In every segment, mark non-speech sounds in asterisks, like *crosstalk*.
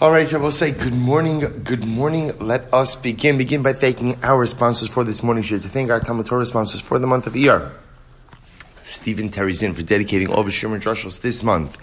All right, we'll say good morning, good morning. Let us begin. Begin by thanking our sponsors for this morning share. To thank our Talmud Torah sponsors for the month of Iyar. Stephen Czinn for dedicating all of his Shirman Drushos this month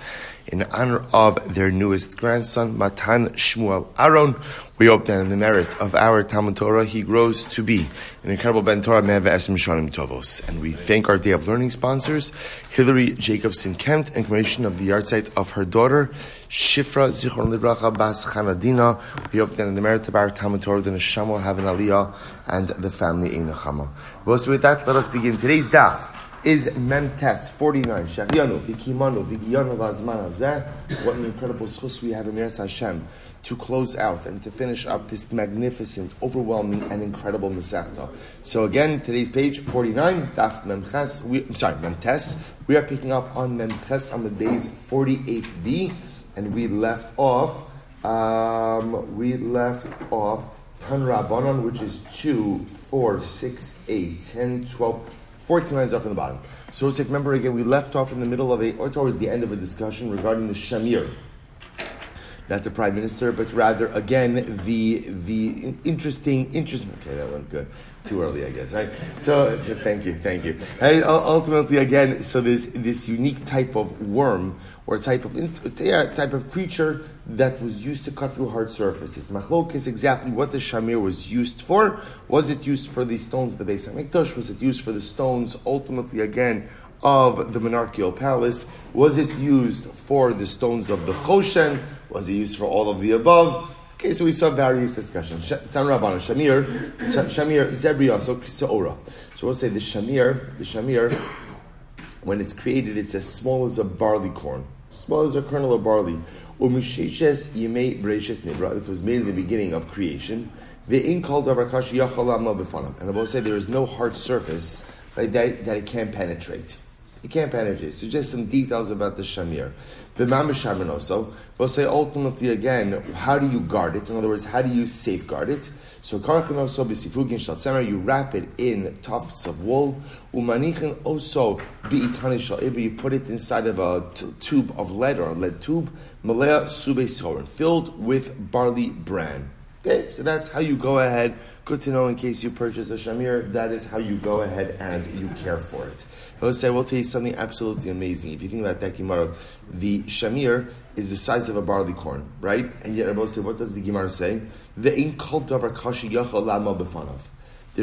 in honor of their newest grandson, Matan Shmuel Aaron. We hope that in the merit of our Talmud Torah, he grows to be an incredible Ben Torah Meva Esem Shanim Tovos. And we thank our Day of Learning sponsors, Hilary Jacobson Kent, in commemoration of the yahrzeit of her daughter, Shifra Zichron Libracha Bas Chana Dena. We hope that in the merit of our Talmud Torah, the Neshama will have an aliyah and the family in Nechama. Well, so with that, let us begin today's daf is Memtes 49. Shahyanu, Vikimanu, Vigiyanu Lazman Hazeh. What an incredible schus we have in Meretz Hashem to close out and to finish up this magnificent, overwhelming, and incredible Masechta. So again, today's page 49, Daf Memches, we, I'm sorry, Memtes. We are picking up on Memches on the days 48b, and we left off, um, we left off Tan Rabbanon, which is 2, 4, 6, 8, 10, 12, 14 lines off from the bottom. So let's remember again, we left off in the middle of a, or towards the end of a discussion regarding the Shamir. Not the prime minister, but rather again the the interesting, interesting. Okay, that went good. Too early, I guess. Right. So *laughs* thank you, thank you. And ultimately, again, so this this unique type of worm or type of yeah, type of creature that was used to cut through hard surfaces. Machlok is exactly what the shamir was used for. Was it used for the stones of the Beis Hamikdash? Was it used for the stones, ultimately again, of the monarchical palace? Was it used for the stones of the Choshen? Was it used for all of the above? Okay, so we saw various discussions. Tan Rabban, Shamir, Shamir, Zebria, so. So we'll say the Shamir, the Shamir, when it's created, it's as small as a barley corn, small as a kernel of barley. Breishes nibra. It was made in the beginning of creation. the Ve'in called avarkash yachalam b'fanav. And I will say there is no hard surface right, that, that it can't penetrate. It can't penetrate. So just some details about the shamir. The mamish also. We'll say ultimately again, how do you guard it? In other words, how do you safeguard it? So karchanoso b'sifugin shal you wrap it in tufts of wool. Umanichin also bi'itani shal you put it inside of a t- tube of lead or a lead tube. Malaya sube filled with barley bran. Okay, so that's how you go ahead. Good to know in case you purchase a shamir. That is how you go ahead and you care for it. Will say, I will tell you something absolutely amazing. If you think about that Gemara, the shamir is the size of a barley corn, right? And yet I will say, what does the Gemara say? There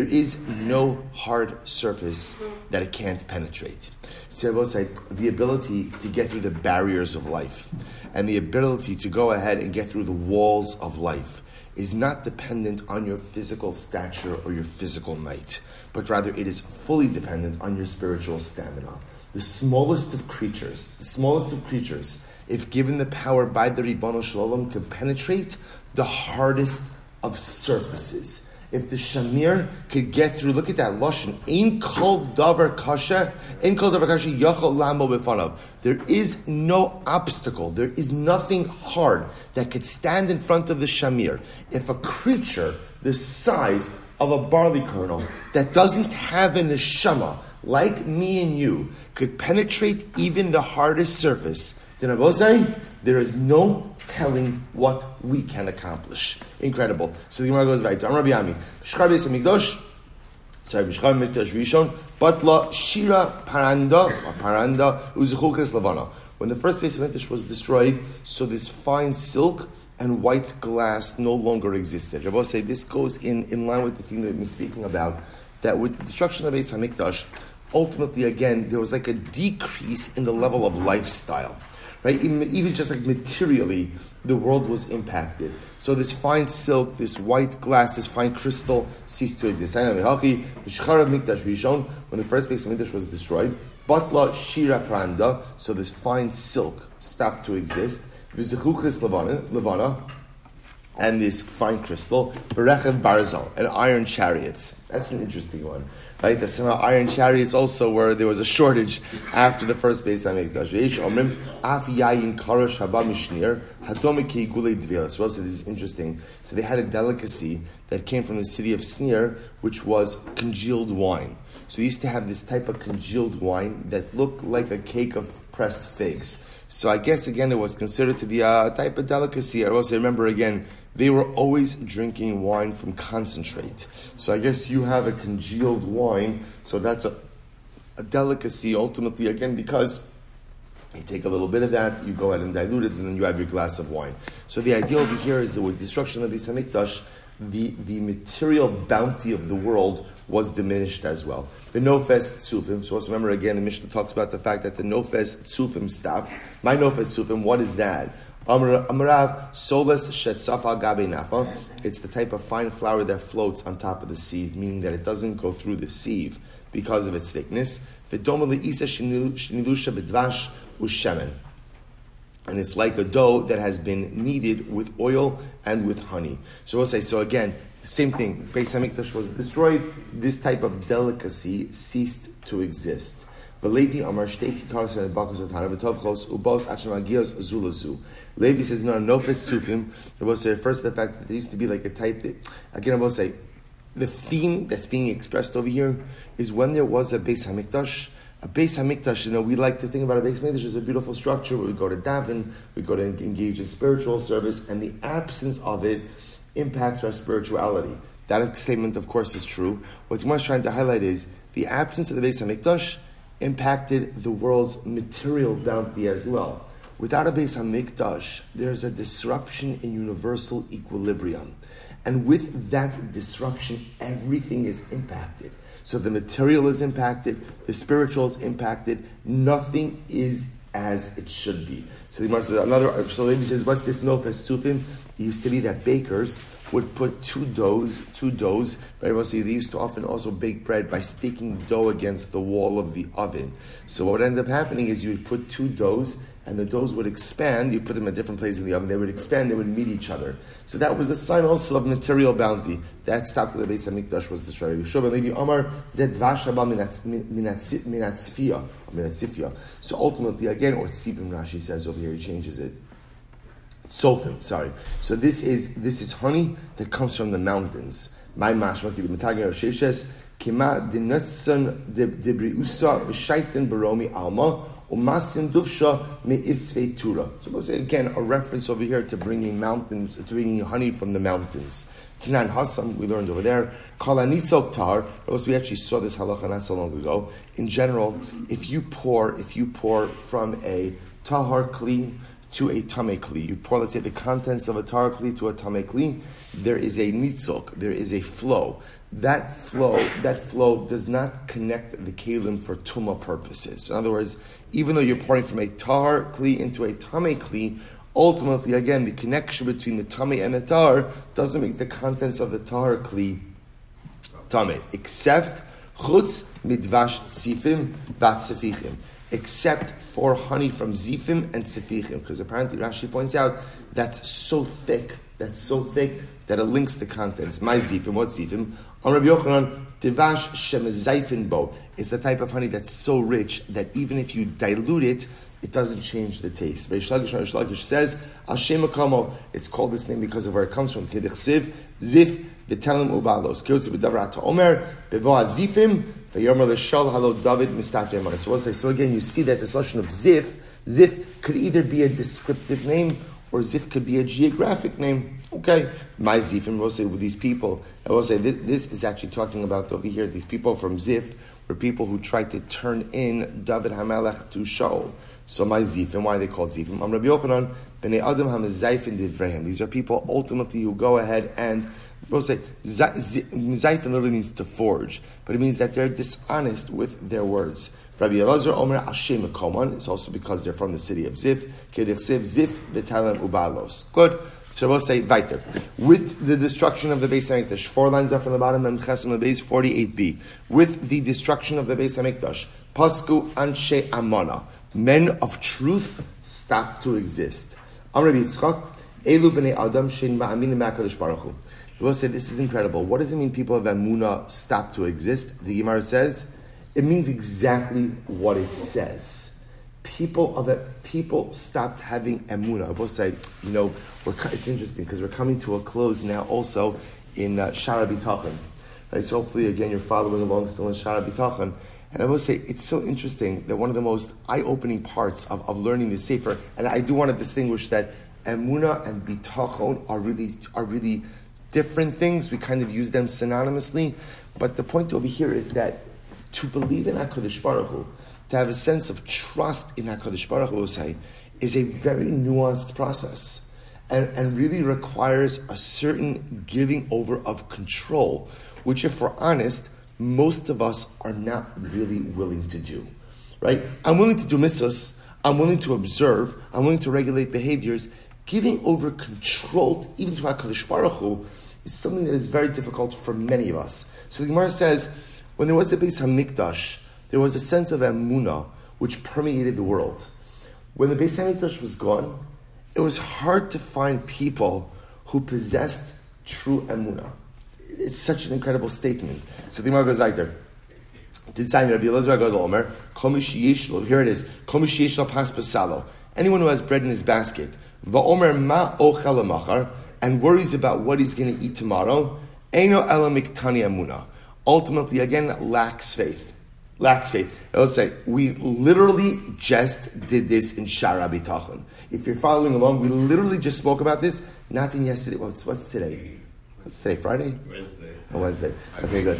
is no hard surface that it can't penetrate. So I will say, the ability to get through the barriers of life and the ability to go ahead and get through the walls of life is not dependent on your physical stature or your physical might, but rather it is fully dependent on your spiritual stamina. The smallest of creatures, the smallest of creatures, if given the power by the Ribbon Shalom, can penetrate the hardest of surfaces if the shamir could get through, look at that lashon. Ain kol davar kasha, ain kol davar kasha yachol lambo befanav. There is no obstacle. There is nothing hard that could stand in front of the shamir. If a creature the size of a barley kernel that doesn't have a neshama, like me and you, could penetrate even the hardest surface, then I will say there is no telling what we can accomplish. Incredible. So the Gemara goes right to Rabbi Ami. Sorry, Shchar Mikdash Rishon. Batla Shira Paranda or Paranda Uzuchuches Lavana. When the first Beis Hamikdash was destroyed, so this fine silk and white glass no longer existed. Rabbi say this goes in, in line with the thing that we're speaking about. That with the destruction of Beis Hamikdash, ultimately again there was like a decrease in the level of lifestyle right? Even, even just like materially, the world was impacted. So this fine silk, this white glass, this fine crystal ceased to exist. When the first base of Mikdash was destroyed, so this fine silk stopped to exist. Vizichuchis Levana, and this fine crystal, Berechev Barzal, and iron chariots. That's an interesting one. Right? The somehow iron chariots also where there was a shortage after the first Beis Hamikdash. Yesh Omrim Af Yayin Karash Haba Mishnir Hadomiki Gule Dvilas. So this is interesting. So they had a delicacy that came from the city of Snir, which was congealed wine. So they used to have this type of congealed wine that looked like a cake of pressed figs. So I guess again it was considered to be a type of delicacy. I also remember again they were always drinking wine from concentrate. So I guess you have a congealed wine, so that's a, a delicacy ultimately again because you take a little bit of that, you go ahead and dilute it, and then you have your glass of wine. So the idea over here is that with destruction of the Hamikdash, the, the material bounty of the world was diminished as well. The Nofes Tzufim, so also remember again, the Mishnah talks about the fact that the Nofes Tzufim stopped. My Nofes Tzufim, what is that? Amrav Solas Shetzafa Gabe Nafa. It's the type of fine flour that floats on top of the sieve, meaning that it doesn't go through the sieve because of its thickness. Isa Shnilusha Bidvash Ushemen and it's like a dough that has been kneaded with oil and with honey. So we'll say, so again, same thing. Beis Hamikdash was destroyed. This type of delicacy ceased to exist. Levi says, no, Nofes Sufim. I will say, refers to the fact that there used to be like a type that, again, I will say, the theme that's being expressed over here is when there was a Beis Hamikdash, a Beis Hamikdash, you know, we like to think about a Beis Hamikdash as a beautiful structure where we go to daven, we go to engage in spiritual service, and the absence of it impacts our spirituality. That statement, of course, is true. What Gemara is trying to highlight is the absence of the Beis Hamikdash impacted the world's material bounty as well. Without a Beis Hamikdash, there's a disruption in universal equilibrium. And with that disruption, everything is impacted. So the material is impacted, the spiritual is impacted, nothing is as it should be. So the Gemara says another. So Levi says, "What's this nofes sufim?" It used to be that bakers would put two doughs, two doughs. Very well, see, they used to often also bake bread by sticking dough against the wall of the oven. So what would end up happening is you would put two doughs and the doughs would expand. You put them at different places in the oven, they would expand, they would meet each other. So that was a sign also of material bounty. That stopped with the Beis Hamikdash was destroyed. Yeshua Levi Omar zed vashaba minatzifia. So ultimately, again, or tzibim Rashi says over here, he changes it. Sofim, sorry. So this is this is honey that comes from the mountains. My mashma ki mitagir sheshes kima dinassan debriusa v'shaitin baromi alma Umasin dufsha me tura. So we'll say again a reference over here to bringing mountains, to bringing honey from the mountains. Tinan Hassam, we learned over there. Kalanitzok tar. We actually saw this halacha not so long ago. In general, if you pour, if you pour from a tahar kli to a tamekli, you pour, let's say, the contents of a tahar kli to a tamekli, there is a nitzok, there is a flow that flow, that flow does not connect the kalim for tuma purposes. In other words, even though you're pouring from a tar kli into a tame kli, ultimately, again, the connection between the tame and the tar doesn't make the contents of the tar kli tame, except chutz midvash tzifim bat except for honey from zifim and sefichim, because apparently Rashi points out that's so thick, that's so thick that it links the contents. My zifim, what zifim? On Rabbi Yochanan, Devash Shemezayfin Bo. It's the type of honey that's so rich that even if you dilute it, it doesn't change the taste. Reish Lakish Shlagish says, Hashem Akamo, it's called this name because of where it comes from. Kedich Siv, Zif, V'telim Ubalos. Kiltzi B'davrat Omer, Bevo Azifim, So we'll so again, you see that this notion of Zif, Zif could either be a descriptive name or Zif could be a geographic name. Okay, my Zifim will say with these people. I will say this, this is actually talking about over here. These people from Zif were people who tried to turn in David Hamelech to Shaul. So my Zifim, why are they called Zifim? I'm Rabbi Yochanan, Bnei Adam HaMezayfin Divrahim. These are people ultimately who go ahead and We'll say Zayfin literally means to forge, but it means that they're dishonest with their words. Rabbi Elazar Omer Hashem Koman. It's also because they're from the city of Zif. Kedich Zif V'Talem Ubalos. Good. So we'll say weiter. With the destruction of the Beis Hamikdash, four lines up from the bottom, and Chesam the base 48b. With the destruction of the Beis Hamikdash, Pasku Anshe Amana, men of truth, stopped to exist. Amr Yitzchak, Elu b'nei Adam shin ma'aminim ma'akadosh baruch hu. We'll say this is incredible. What does it mean? People of Amuna stopped to exist. The Gemara says it means exactly what it says people of it, people stopped having emuna. I will say, you know, it's interesting because we're coming to a close now also in uh, Shara. Right, so hopefully again you're following along still in Shaar HaBitachon. And I will say, it's so interesting that one of the most eye-opening parts of, of learning the Sefer, and I do want to distinguish that emuna and bitachon are really, are really different things. We kind of use them synonymously. But the point over here is that to believe in HaKadosh Baruch Hu, to have a sense of trust in HaKadosh Baruch Hu, is a very nuanced process and, and really requires a certain giving over of control, which, if we're honest, most of us are not really willing to do. Right? I'm willing to do mitzvahs, I'm willing to observe, I'm willing to regulate behaviors. Giving over control, even to HaKadosh Baruch Hu, is something that is very difficult for many of us. So the Gemara says, when there was a Beis Hamikdash, there was a sense of emunah which permeated the world. When the Beis Hamikdash was gone, it was hard to find people who possessed true emunah. It's such an incredible statement. So the Gemara goes there. Here it is. Anyone who has bread in his basket, and worries about what he's going to eat tomorrow, ultimately again lacks faith. Lacks faith. It'll say, we literally just did this in Shaar HaBitachon. If you're following along, we literally just spoke about this, not in yesterday. What's, what's today? What's today? Friday? Wednesday. Oh, Wednesday. Okay, good.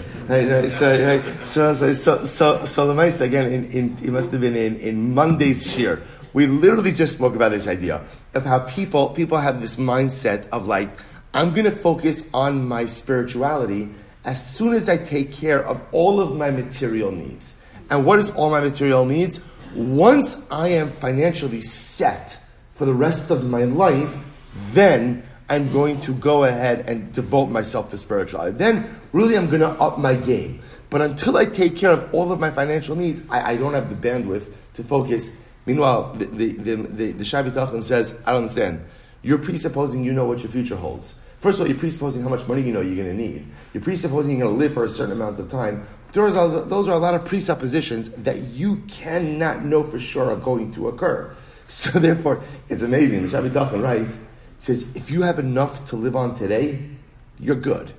So, so, so, so, so the mice again, in, in, it must have been in, in Monday's shir. We literally just spoke about this idea of how people people have this mindset of like, I'm going to focus on my spirituality as soon as I take care of all of my material needs. And what is all my material needs? Once I am financially set for the rest of my life, then I'm going to go ahead and devote myself to spirituality. Then, really, I'm going to up my game. But until I take care of all of my financial needs, I, I don't have the bandwidth to focus. Meanwhile, the, the, the, the, the says, I don't understand. You're presupposing you know what your future holds. First of all, you're presupposing how much money you know you're going to need. You're presupposing you're going to live for a certain amount of time. Those are, those are a lot of presuppositions that you cannot know for sure are going to occur. *laughs* So therefore, it's amazing. The Shabbat Dachan writes, says, if you have enough to live on today, you're good.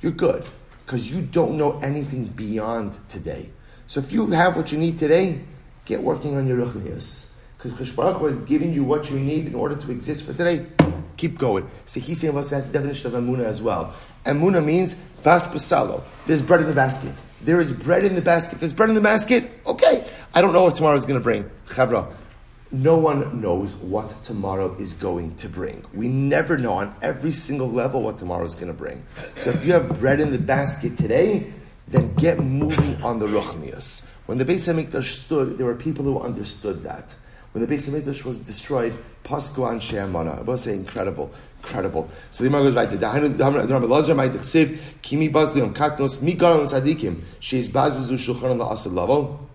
You're good. Because you don't know anything beyond today. So if you have what you need today, get working on your ruchnius. Because Baruch is giving you what you need in order to exist for today keep going. So he's saying that's the definition of Amuna as well. Amuna means bas basalo. There's bread in the basket. There is bread in the basket. There's bread in the basket, okay. I don't know what tomorrow is going to bring. Chavra, no one knows what tomorrow is going to bring. We never know on every single level what tomorrow is going to bring. So if you have bread in the basket today, then get moving on the ruchnius. When the Beis Hamikdash stood, there were people who understood that. When the Beis Hamikdash was destroyed, Pasku an She'amana. I will say incredible, incredible. So the Gemara goes right to Dahanu Lazar might ksiv kimi katnos migaron sadikim she's bazbazu shulchan asad level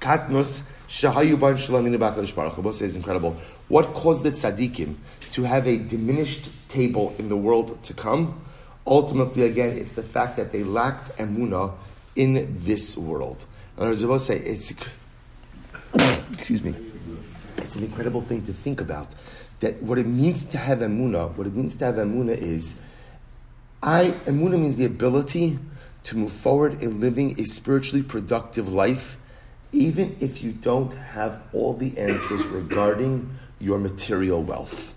katnos shahayu ban shalom in the Bakadosh Baruch says incredible. What caused the tzaddikim to have a diminished table in the world to come? Ultimately, again, it's the fact that they lacked emuna in this world. And as I will say, it's *coughs* excuse me. It's an incredible thing to think about. That what it means to have emuna, what it means to have emuna is, I emuna means the ability to move forward in living a spiritually productive life, even if you don't have all the answers regarding your material wealth.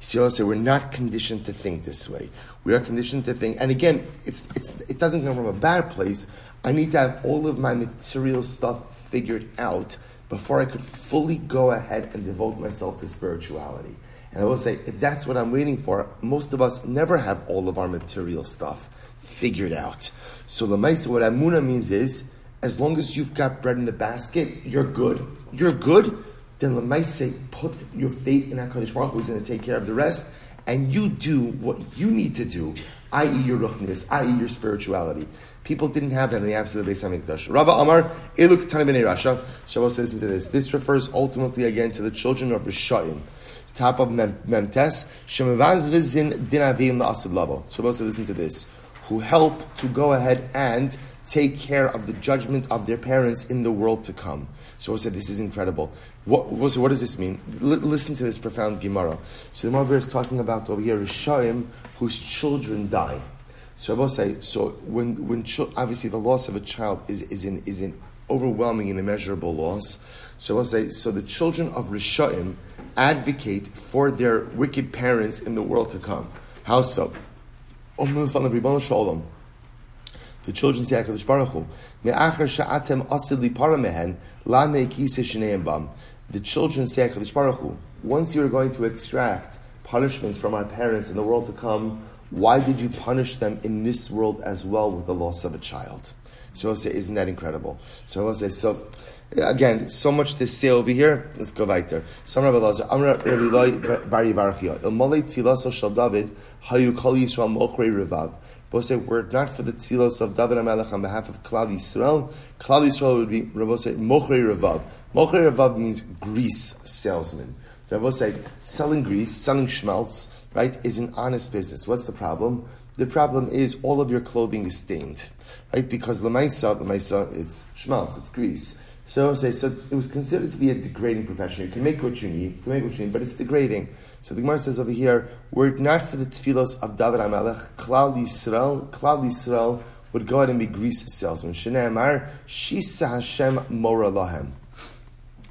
See, also, we're not conditioned to think this way. We are conditioned to think, and again, it's, it's, it doesn't come from a bad place. I need to have all of my material stuff figured out before I could fully go ahead and devote myself to spirituality. And I will say, if that's what I'm waiting for, most of us never have all of our material stuff figured out. So the Maisa, what Amuna means is, as long as you've got bread in the basket, you're good. You're good. Then the Maisa, put your faith in HaKadosh Baruch Hu, who's going to take care of the rest, and you do what you need to do, i.e. your ruchnis, i.e. your spirituality. People didn't have that in the absolute Beis Hamikdash. Rava Amar Eluk Tani Bnei Rasha. Shabbos says into this. This refers ultimately again to the children of Rishayim. Top of Memtes Shemavaz Vizin Din Avim La'asad Lavo. Shabbos says listen to this. Who help to go ahead and take care of the judgment of their parents in the world to come. So I said, this is incredible. What, what, what does this mean? L- listen to this profound Gemara. So the Gemara is talking about over here Rishayim whose children die. So I will say, so when, when ch- obviously the loss of a child is, is, an, is an overwhelming and immeasurable loss. So I say, so the children of Rishaim advocate for their wicked parents in the world to come. How so? The children say, Baruch Hu. The children say, Baruch Hu, once you're going to extract punishment from our parents in the world to come, why did you punish them in this world as well with the loss of a child? So I'll say, isn't that incredible? So I'll say, so again, so much to say over here. Let's go weiter. Some Rabbi Lazar, Amra Rabbi Loi Bari Barachia, Il Malay Tfilaso Shal David, Hayu Kol Yisrael Mochrei Revav. Say, were it not for the tefillos of David HaMelech on behalf of Klal Yisrael, Klal Yisrael would be, Rabbi say, Mochrei Revav. Mochrei Revav means grease salesman. Rabbi selling grease, selling schmelz, right, is an honest business. What's the problem? The problem is all of your clothing is stained, right? Because lemaisa, lemaisa, it's schmaltz, it's grease. So I say, so it was considered to be a degrading profession. You can make what you need, you can make what you need, but it's degrading. So the Gemara says over here, were it not for the tefillos of David HaMelech, Klal Yisrael, Klal Yisrael would go out and be grease salesmen. Shnei Amar, Shisa Hashem Mora Lahem.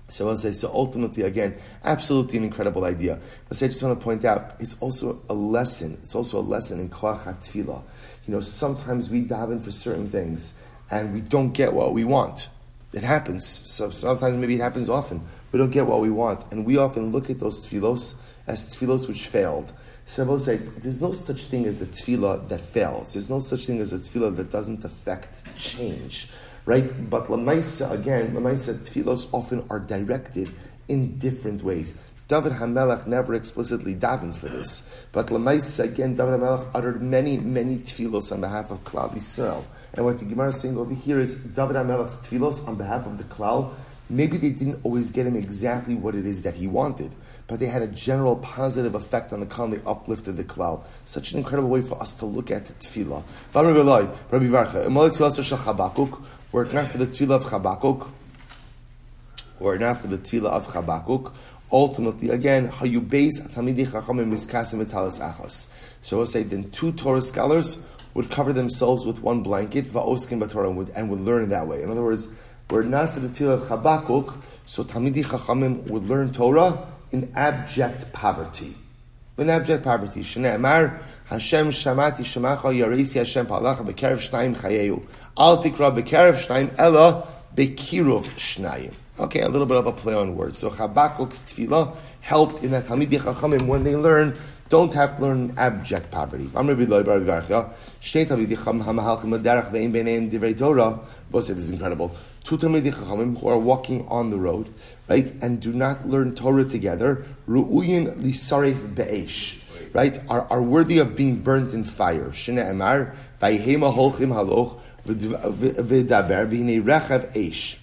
So I'll say, so ultimately, again, absolutely an incredible idea. But I just want to point out, it's also a lesson. It's also a lesson in Koach HaTfilah. You know, sometimes we daven for certain things and we don't get what we want. It happens. So sometimes maybe it happens often. We don't get what we want. And we often look at those tefillos as tefillos which failed. Will say, there's no such thing as a tefillah that fails. There's no such thing as a tefillah that doesn't affect change right? But Lamaisa, again, Lamaisa tefillos often are directed in different ways. David Hamelech never explicitly davened for this, but Lamaisa, again, David Hamelech uttered many, many tefillos on behalf of Klal Yisrael. And what the Gemara is saying over here is David Hamelech's tefillos on behalf of the Klal, maybe they didn't always get him exactly what it is that he wanted, but they had a general positive effect on the Klal, they uplifted the Klal. Such an incredible way for us to look at tefillah. Rabbi Varcha, were not for the tefillah of Chabakuk, were not for the tefillah of Chabakuk, ultimately, again, how you base Talmidei Chachamim Miskasim Achos. So we'll say then two Torah scholars would cover themselves with one blanket, Va'oskin B'Torah, and would learn in that way. In other words, were not for the tefillah of Chabakuk, so Talmidei Chachamim would learn Torah in abject poverty. In abject poverty. Shnei Amar, Hashem Shamati Shemacha Yarisi Hashem Palacha Bekerev Shnayim Chayehu. Al Tikra Bekerev Shnayim Ella Bekirov Shnayim. Okay, a little bit of a play on words. So Chabakuk's tefillah helped in that Talmidei Chachamim when they learn don't have to learn abject poverty. Both say this is incredible. Two Talmidei Chachamim who are walking on the road, right, and do not learn Torah together. Ru'uyin Lisaref Be'esh right, are, are worthy of being burnt in fire. Shene Emar, Vayhema Holchim Haloch, V'daber, V'hinei Rechav Eish.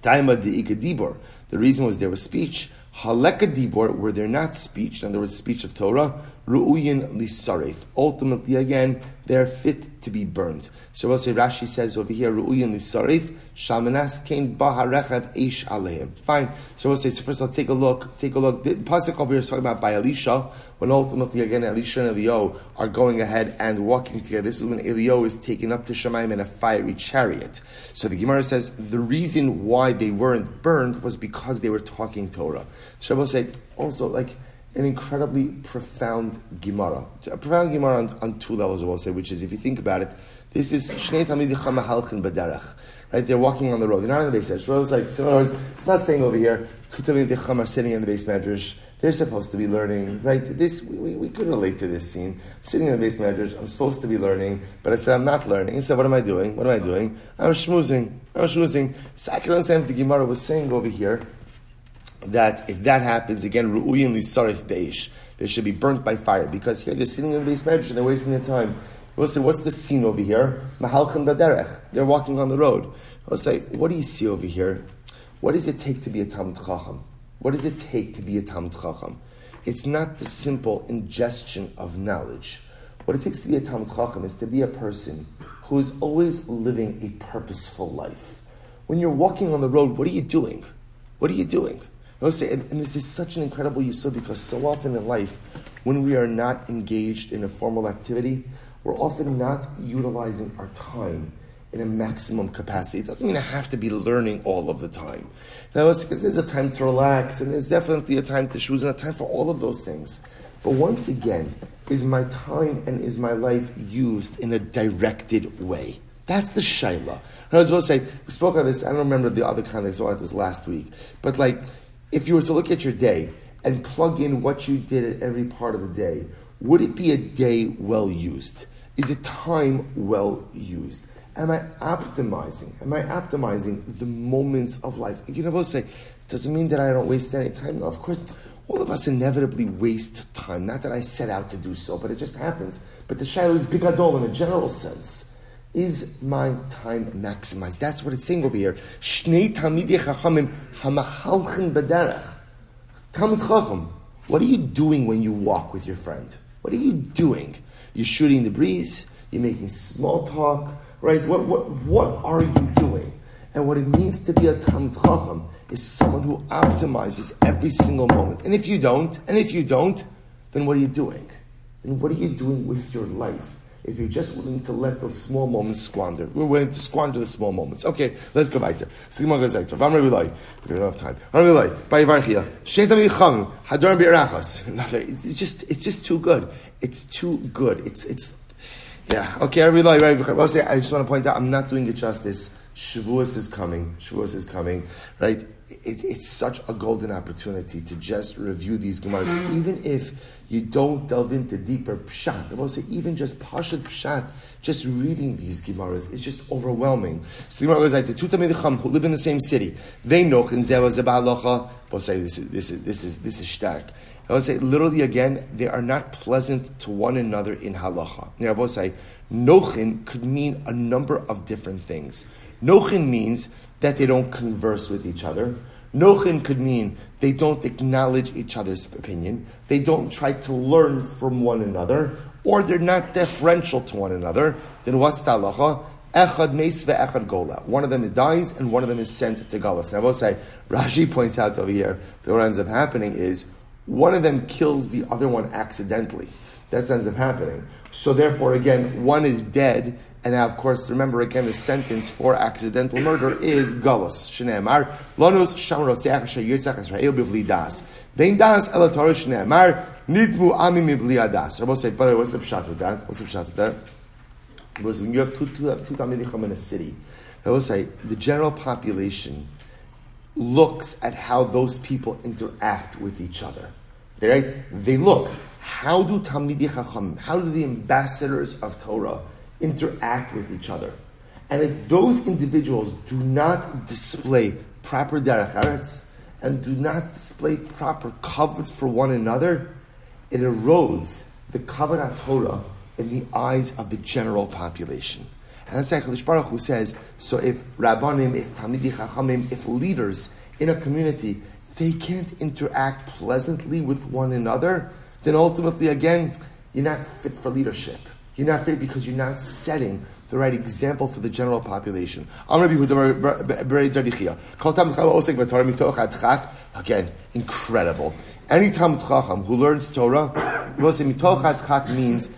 Taima De'ika Dibor. The reason was there was speech. Haleka Dibor, where they're not speech, in other words, speech of Torah, Ru'uyin Lisaref. Ultimately, again, they're fit to be burned. So we'll say Rashi says over here, Ru'uyin Lisaref, Shamanas Kain Baharechav Eish Aleim. Fine. So we'll say, so first I'll take a look, take a look. The Pasuk over here is talking about by Elisha, when ultimately again Elisha and Eliyahu are going ahead and walking together. This is when Eliyahu is taken up to Shemaim in a fiery chariot. So the Gemara says the reason why they weren't burned was because they were talking Torah. So we'll also like an incredibly profound Gemara. A profound Gemara on, on two levels, I will say, which is, if you think about it, this is Shnei Talmidicha Mahalchin Baderach. Right? They're walking on the road. They're not on the beis medrash. So, like, so in it's not saying over here, two Talmidicham are sitting in the beis medrash. They're supposed to be learning, right? This we, we, could relate to this scene. I'm sitting in the beis medrash. I'm supposed to be learning, but I said I'm not learning. He said, "What am I doing? What am I doing? I'm schmoozing. I'm schmoozing." So I can understand what the Gemara was saying over here that if that happens, again, ru'uyin lisarif beish, they should be burnt by fire, because here they're sitting in the beis medrash and they're wasting their time. We'll say, what's the scene over here? Mahalchan baderech. They're walking on the road. We'll say, what do you see over here? What does it take to be a Talmid Chacham? What does it take to be a Talmid Chacham? It's not the simple ingestion of knowledge. What it takes to be a Talmid Chacham is to be a person who is always living a purposeful life. When you're walking on the road, what are you doing? What are you doing? Say, and, and, this is such an incredible yisod because so often in life, when we are not engaged in a formal activity, we're often not utilizing our time in a maximum capacity. It doesn't mean I have to be learning all of the time. Now, because there's a time to relax, and there's definitely a time to choose, and a time for all of those things. But once again, is my time and is my life used in a directed way? That's the shaila. I was supposed to say, we spoke on this, I don't remember the other I saw this last week. But like, if you were to look at your day and plug in what you did at every part of the day, would it be a day well used? Is it time well used? Am I optimizing? Am I optimizing the moments of life? You know, will say, doesn't mean that I don't waste any time. No, of course, all of us inevitably waste time. Not that I set out to do so, but it just happens. But the shaila is bigadol in a general sense. Is my time maximized? That's what it's saying over here. Shnei talmidei chachamim hamahalchen b'derech. Talmid chacham, what are you doing when you walk with your friend? What are you doing? You're shooting the breeze. You're making small talk, right? What, what, what are you doing? And what it means to be a Talmid Chacham is someone who optimizes every single moment. And if you don't, and if you don't, then what are you doing? And what are you doing with your life? If you're just willing to let those small moments squander, we're willing to squander the small moments. Okay, let's go back there. Sigma goes back there. We don't have time. *laughs* It's just, it's just too good. It's too good. It's, it's, yeah. Okay, Rabbi Lai. I just want to point out, I'm not doing it justice. Shavuos is coming. Shavuos is coming, right? It, it's such a golden opportunity to just review these Gemaras, mm. even if you don't delve into deeper pshat. I will say, even just pashat pshat, just reading these Gemaras is just overwhelming. So the Gemara goes like the two Tamid who live in the same city. They know and Zeva Zebalocha. We'll say this is this is this is this is stark. I will say literally again, they are not pleasant to one another in halacha. Now I say, nochin could mean a number of different things. Nochin means that they don't converse with each other. Nochin could mean they don't acknowledge each other's opinion. They don't try to learn from one another, or they're not deferential to one another. Then what's the halacha? Echad meis ve'echad gola. One of them dies and one of them is sent to Galus. Now I will say, Rashi points out over here that what ends up happening is one of them kills the other one accidentally. That ends up happening. So therefore, again, one is dead and now, of course, remember again, the sentence for accidental murder is galus. Shneemar lonos shamrotzeach sheyitzach Israel bivli das. Vein das elator shneemar nidmu ami mibli adas. Rabbi say, by the way, what's the pshat with that? What's the pshat with that? Because when you have two two two in a city, Rabbi say the general population looks at how those people interact with each other. They, right? They look. How do Talmidei Chacham, how do the ambassadors of Torah interact with each other. And if those individuals do not display proper derech eretz and do not display proper kavod for one another, it erodes the kavod Torah in the eyes of the general population. And that's Hakadosh Baruch who says, so if rabbanim, if talmidei chachamim, if leaders in a community, they can't interact pleasantly with one another, then ultimately, again, you're not fit for leadership. You're not fit because you're not setting the right example for the general population. Again, incredible. Any Talmid Chacham who learns Torah, means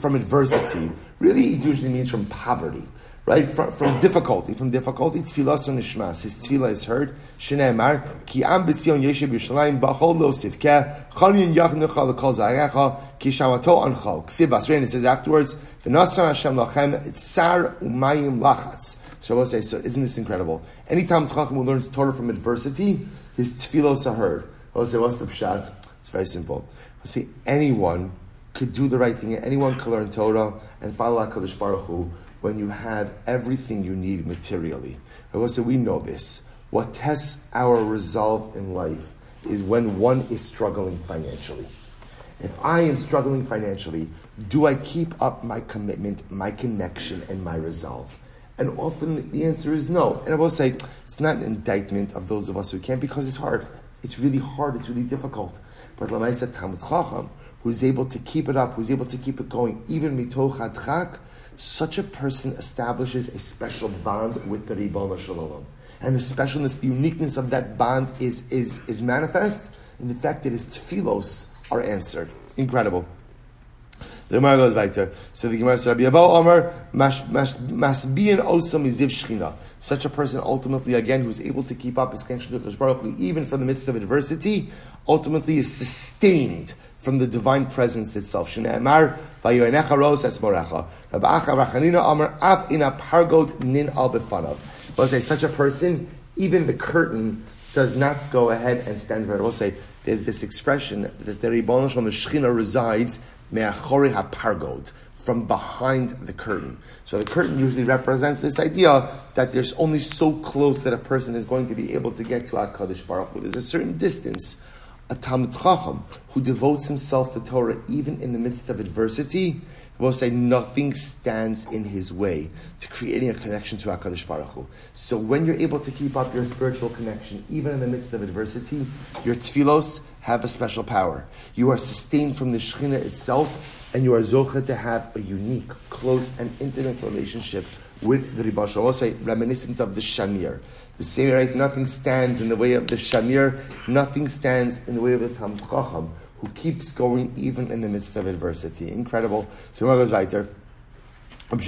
from adversity. Really, it usually means from poverty right? From, from difficulty, from difficulty, tefillah nishmas. His tefillah is heard. Shneimar ki am b'tzion yeshiv Yerushalayim b'chol lo sivkeh chanyin yachnecha l'kol zarecha ki shamato anchal. Ksibas. Rain. It says afterwards, v'nasan Hashem lachem tsar umayim lachatz. So I will say, so isn't this incredible? Anytime Chacham who learns Torah from adversity, his tefillos are heard. I will say, what's the pshat? It's very simple. I will say, anyone could do the right thing. Anyone could learn Torah and follow HaKadosh Baruch Hu when you have everything you need materially. I will say we know this. What tests our resolve in life is when one is struggling financially. If I am struggling financially, do I keep up my commitment, my connection, and my resolve? And often the answer is no. And I will say, it's not an indictment of those of us who can't because it's hard. It's really hard, it's really difficult. But Lamaisa Talmid Chacham, who's able to keep it up, who's able to keep it going, even mitoch adchak, such a person establishes a special bond with the Ribbon Shalom. And the specialness, the uniqueness of that bond is, is, is manifest in the fact that his tefillos are answered. Incredible. The Gemara goes weiter. So the Gemara says, Rabbi Yavo Omer, masbiyan osam iziv shchina. Such a person ultimately, again, who's able to keep up his connection to Baruch even from the midst of adversity, ultimately is sustained from the divine presence itself. Shne'emar, vayonecha ros esmorecha. Rabbi Acha Rachanina Omer, af ina pargot nin al befanav. We'll say, such a person, even the curtain does not go ahead and stand for. We'll say, there's this expression that the Ribbon on the Shechina resides me'achori hapargod, from behind the curtain. So the curtain usually represents this idea that there's only so close that a person is going to be able to get to HaKadosh Baruch Hu. There's a certain distance. A Talmid Chacham who devotes himself to Torah even in the midst of adversity will say nothing stands in his way to creating a connection to HaKadosh Baruch Hu. So when you're able to keep up your spiritual connection, even in the midst of adversity, your tefillos have a special power. You are sustained from the Shekhinah itself, and you are zocha to have a unique, close, and intimate relationship with the Ribosh. I will say, reminiscent of the Shamir. The same right, nothing stands in the way of the Shamir, nothing stands in the way of the Tam Chacham who keeps going even in the midst of adversity. Incredible. So where goes weiter. Every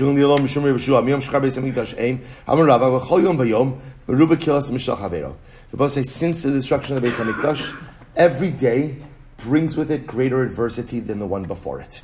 since the destruction of the Beis Hamikdash, every day brings with it greater adversity than the one before it.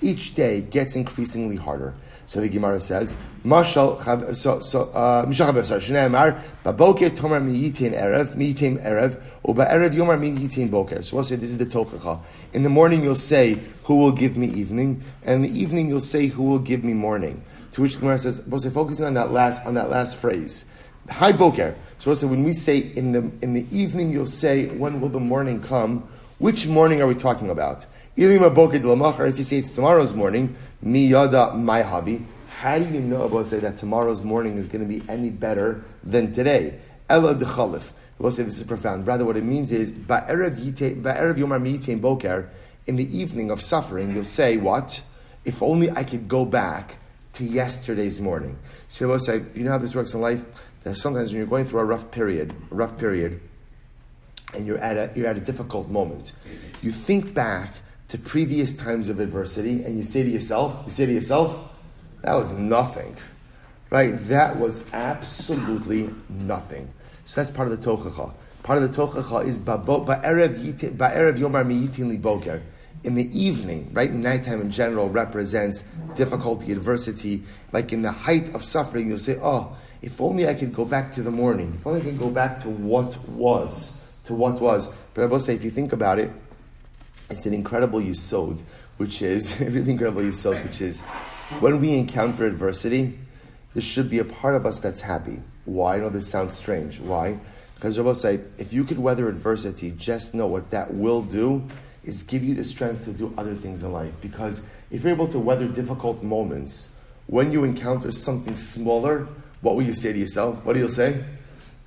Each day gets increasingly harder. So the Gemara says, Mashal so so uh, Mishal Chaver Shneimar Baboker Tomer Miyitin Erev Miyitim Erev Uba Erev Yomar Miyitin Boker. So we'll say this is the Tochacha. In the morning you'll say, "Who will give me evening?" and in the evening you'll say, "Who will give me morning?" To which the Gemara says, we'll say focusing on that last on that last phrase. Hi Boker. So we'll say when we say in the in the evening you'll say, "When will the morning come?" Which morning are we talking about? If you say it's tomorrow's morning, mi yada my hobby. How do you know about say that tomorrow's morning is going to be any better than today? Ella de chalif. We'll say this is profound. Rather, what it means is ba'erev yomar miyitain boker. In the evening of suffering, you'll say what? If only I could go back to yesterday's morning. So we'll say, you know how this works in life. That sometimes when you're going through a rough period, a rough period, and you're at a you're at a difficult moment, you think back to previous times of adversity and you say to yourself, you say to yourself, that was nothing. Right? That was absolutely nothing. So that's part of the tochacha. Part of the tochacha is ba'erev yomar miyitin li boker. In the evening, right? Nighttime in general represents difficulty, adversity. Like in the height of suffering, you'll say, oh, if only I could go back to the morning. If only I could go back to what was. To what was. But I will say, if you think about it, it's an incredible yisod, which is, *laughs* really incredible yisod, which is, when we encounter adversity, there should be a part of us that's happy. Why? I know this sounds strange. Why? Because Rabbi say, if you could weather adversity, just know what that will do is give you the strength to do other things in life. Because if you're able to weather difficult moments, when you encounter something smaller, what will you say to yourself? What do you say?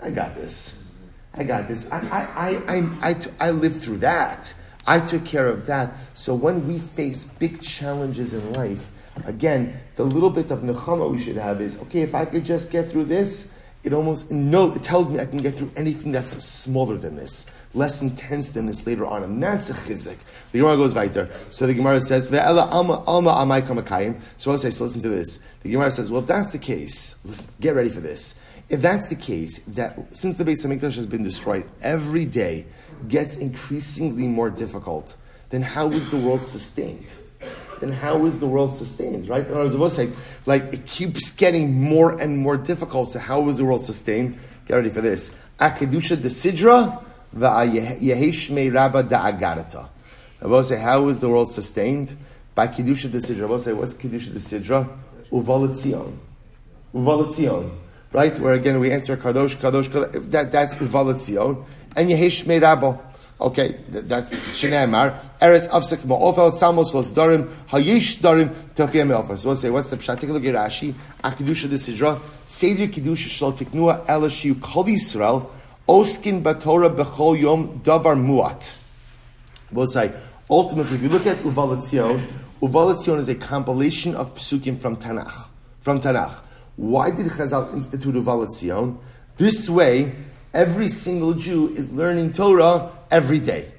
I got this. I got this. I, I, I, I, I, I lived through that. I took care of that. So when we face big challenges in life, again, the little bit of nechama we should have is, okay, if I could just get through this, it almost, no, it tells me I can get through anything that's smaller than this, less intense than this later on. And that's a chizik. The Gemara goes weiter. So the Gemara says, Ve'ela alma alma amai kamakayim. So I'll say, so listen to this. The Gemara says, well, if that's the case, let's get ready for this. If that's the case, that since the base of Hamikdash has been destroyed, every day gets increasingly more difficult, then how is the world sustained? Then how is the world sustained, right? Words, I will say, like, it keeps getting more and more difficult, so how is the world sustained? Get ready for this. Akedusha de Sidra, Yeheshmei Rabba da Agarata. I will say, how is the world sustained? By Kedusha de Sidra. I will say, what's Kedusha de Sidra? Uvalatzion. Uvalatzion right? Where again we answer kadosh, kadosh, kadosh. That, that's uvalatzion. And yehesh meirabo. Okay, that's Shneimar. Eretz avsek ma'ofel tzamos los darim hayish darim tafiyah me'ofel. So we'll say, what's the pshat? Take a look at Rashi. Akidusha de Sidra. Seder kedusha shal tiknua elashiu kol Yisrael oskin batora bechol yom davar muat. We'll say, ultimately, if you look at Uvalatzion, Uvalatzion is a compilation of psukim from Tanakh. From Tanakh. Why did Chazal institute Uvalatzion? This way, every single Jew is learning Torah every day.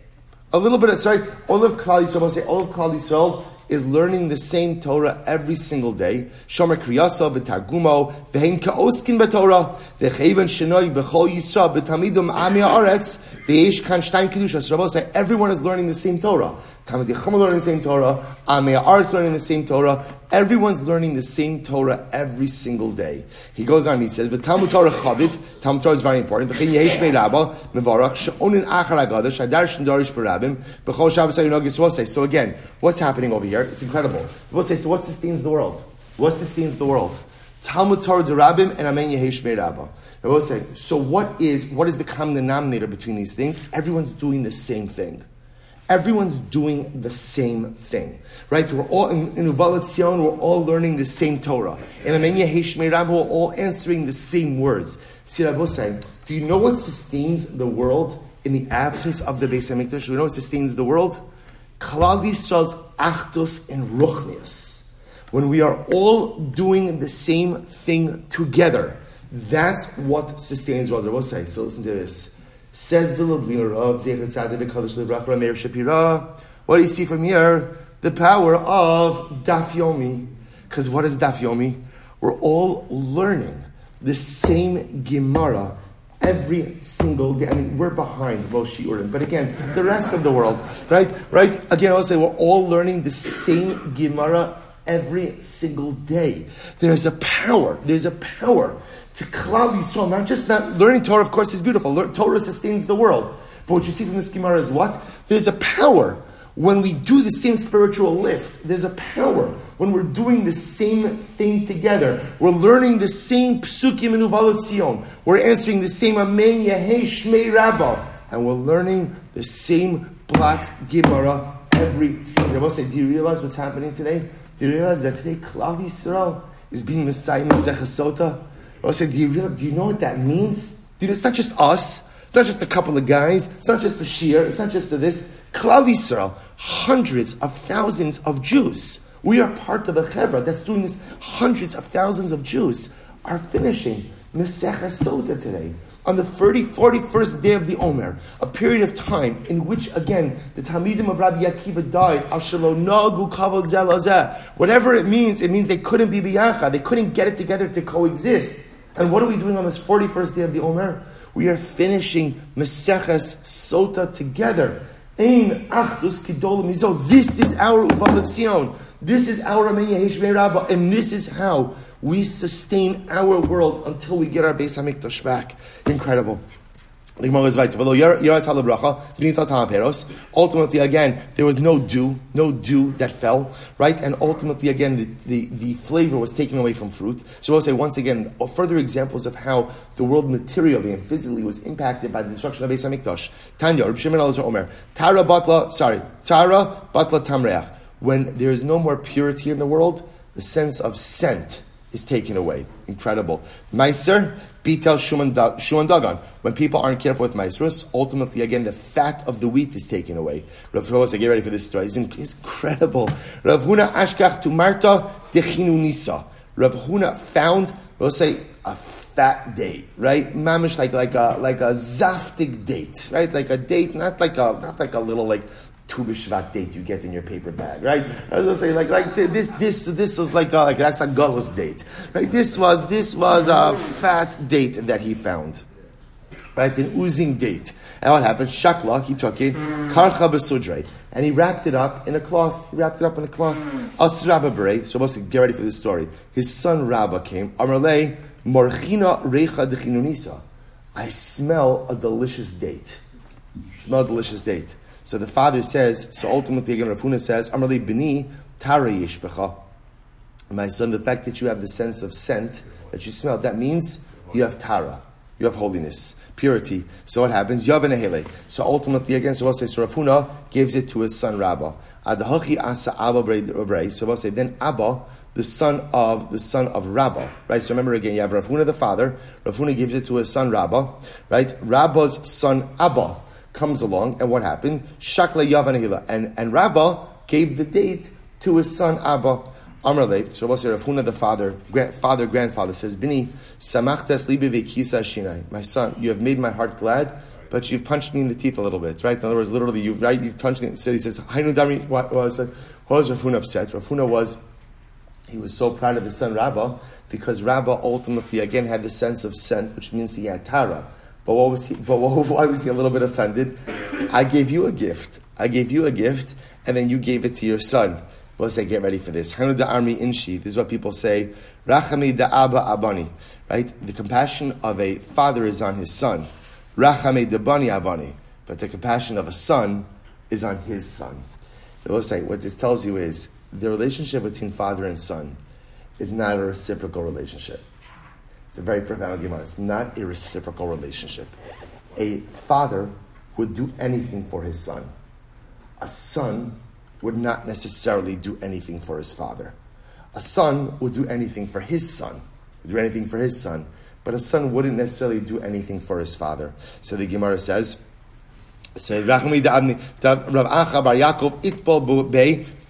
A little bit of, sorry, all of Klal Yisrael, I'll say all of Klal Yisrael is learning the same Torah every single day. Shomer kriyasa v'targumo v'hein ka'oskin b'Torah v'cheven shenoi b'chol yisra b'tamidum ami v'yesh kan kedushas. Rabbi say everyone is learning the same Torah. Talmud Yechama learning the same Torah. Ami Haaretz learning the same Torah. Everyone's learning the same Torah every single day. He goes on. He says, "V'Talmud Torah chaviv." Talmud Torah is very important. V'chein yesh me'rabba mevarach she'onin achar agada shadar shendarish b'rabim b'chol Shabbos ayunogis So again, what's happening over here? It's incredible. We'll say, so what sustains the world? What sustains the world? Talmud Torah Rabim and Amen Yehesh Rabba. I will say, so what is what is the common denominator between these things? Everyone's doing the same thing. Everyone's doing the same thing, right? We're all in, in Uvalat we're all learning the same Torah. In Amen Yehesh Rabba, we're all answering the same words. See, I will do you know what sustains the world in the absence of the Beis Hamikdash? Do you know what sustains the world? Klal Yisrael's Achdus and Ruchnius. When we are all doing the same thing together, that's what sustains Rabbi say. So listen to this. Says the Lubliner of Zechat Tzaddik Kadosh Livrak Rameir Shapira. What do you see from here? The power of Dafyomi. Because what is Dafyomi? We're all learning the same Gemara every single day. I mean, we're behind most but again, the rest of the world, right? Right? Again, I'll say we're all learning the same Gemara every single day. There's a power. There's a power to Klal Yisrael. Not just that learning Torah, of course, is beautiful. Torah sustains the world. But what you see from this Gemara is what? There's a power when we do the same spiritual lift, there's a power. When we're doing the same thing together, we're learning the same psukim and Uvalat Sion. We're answering the same Amen Yehei Shmei Rabbah. And we're learning the same Blat Gemara every single day. Say, do you realize what's happening today? Do you realize that today Klal Yisrael is being Messiah Masechah I say, do you, realize, do you know what that means? Dude, it's not just us. It's not just a couple of guys. It's not just the Shir. It's not just the this. Klal Yisrael, hundreds of thousands of Jews. We are part of a chevra that's doing this. Hundreds of thousands of Jews are finishing Mesech Sota today on the 30, 41st day of the Omer, a period of time in which, again, the Talmidim of Rabbi Akiva died. Whatever it means, it means they couldn't be biyacha. They couldn't get it together to coexist. And what are we doing on this 41st day of the Omer? We are finishing Meseches Sota together. Ein achdus kidol mizo. This is our uvalatzion. This is our Ameya Rabba, and this is how we sustain our world until we get our Beis Hamikdash back. Incredible. Ultimately, again, there was no dew, no dew that fell, right? And ultimately, again, the, the, the flavor was taken away from fruit. So we'll say once again, uh, further examples of how the world materially and physically was impacted by the destruction of Beis Hamikdash. Tanya, Reb Shimon Omer, Tara Batla, sorry, Tara Batla Tamreach. When there is no more purity in the world, the sense of scent is taken away. Incredible. Meiser, Bitel Shuman Dagan. When people aren't careful with Maisrus, ultimately, again, the fat of the wheat is taken away. Rav Huna, get ready for this story. It's, incredible. Rav Huna Ashkach to Marta Dechinu Nisa. Rav Huna found, we'll say, a fat date, right? Mamish like like a like a zaftig date, right? Like a date, not like a not like a little like Tu B'Shvat date you get in your paper bag, right? I was gonna say like like this this this was like a, like that's a gullus date, right? This was this was a fat date that he found, right? An oozing date. And what happened? Shakla, he took it, karcha besudre, and he wrapped it up in a cloth. He wrapped it up in a cloth. As Rabba Bere, so let's get ready for this story. His son Rabba came. Amarle morchina recha dechinunisa. I smell a delicious date. Smell a delicious date. So the father says, so ultimately again Rav Huna says, Amrali bini tara. My son, the fact that you have the sense of scent, that you smell, that means you have tara. You have holiness, purity. So what happens? Yavanehele. So ultimately, again, so we'll say, so Rav Huna gives it to his son Rabba. Adhachi asa Abba So we'll say, then Abba, the son of the son of Rabba, right? So remember again, you have Rav Huna the father. Rav Huna gives it to his son Rabba, right? Rabba's son Abba comes along, and what happened? Shakla Yavanahila. And, and Rabba gave the date to his son Abba. Amrle, so Rav Huna, the father, grand, father, grandfather, says, Bini, samachtas libi shinai. My son, you have made my heart glad but you've punched me in the teeth a little bit, right? In other words, literally, you've, right, you've punched me. So he says, Dami, what was, was Rav Huna upset? Rav Huna was, he was so proud of his son Rabbah, because Rabbah ultimately, again, had the sense of scent, which means he had Tara. But what was he, but what, *laughs* why was he a little bit offended? I gave you a gift. I gave you a gift, and then you gave it to your son. We'll say, get ready for this. Hanu da armi inshi. This is what people say. Rachami da abba abani. Right? The compassion of a father is on his son. Rachami da bani abani. But the compassion of a son is on his son. We'll say, what this tells you is the relationship between father and son is not a reciprocal relationship. It's a very profound Gemara. It's not a reciprocal relationship. A father would do anything for his son. A son would not necessarily do anything for his father. A son would do anything for his son, do anything for his son, but a son wouldn't necessarily do anything for his father. So the Gemara says,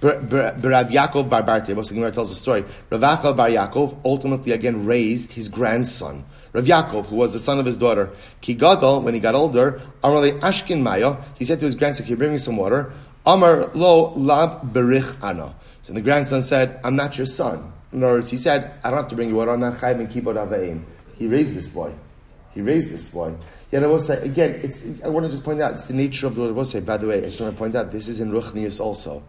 Rav Yaakov Bar Barte." The Gemara tells the story. Rav Acha Bar Yaakov ultimately again raised his grandson. Rav Yaakov, who was the son of his daughter, Ki Gadol, when he got older, Amrle Ashkin Maya, he said to his grandson, Can you bring me some water? Amar Lo Lav Berich Ana. So the grandson said, I'm not your son. In other words, he said, I don't have to bring you water, I'm not Chayv and Kibbut Aveim. He raised this boy. He raised this boy. Yet I will say, again, I want to just point out, it's the nature of the word I will say. By the way, I just want to point out, this is in Ruchnius also.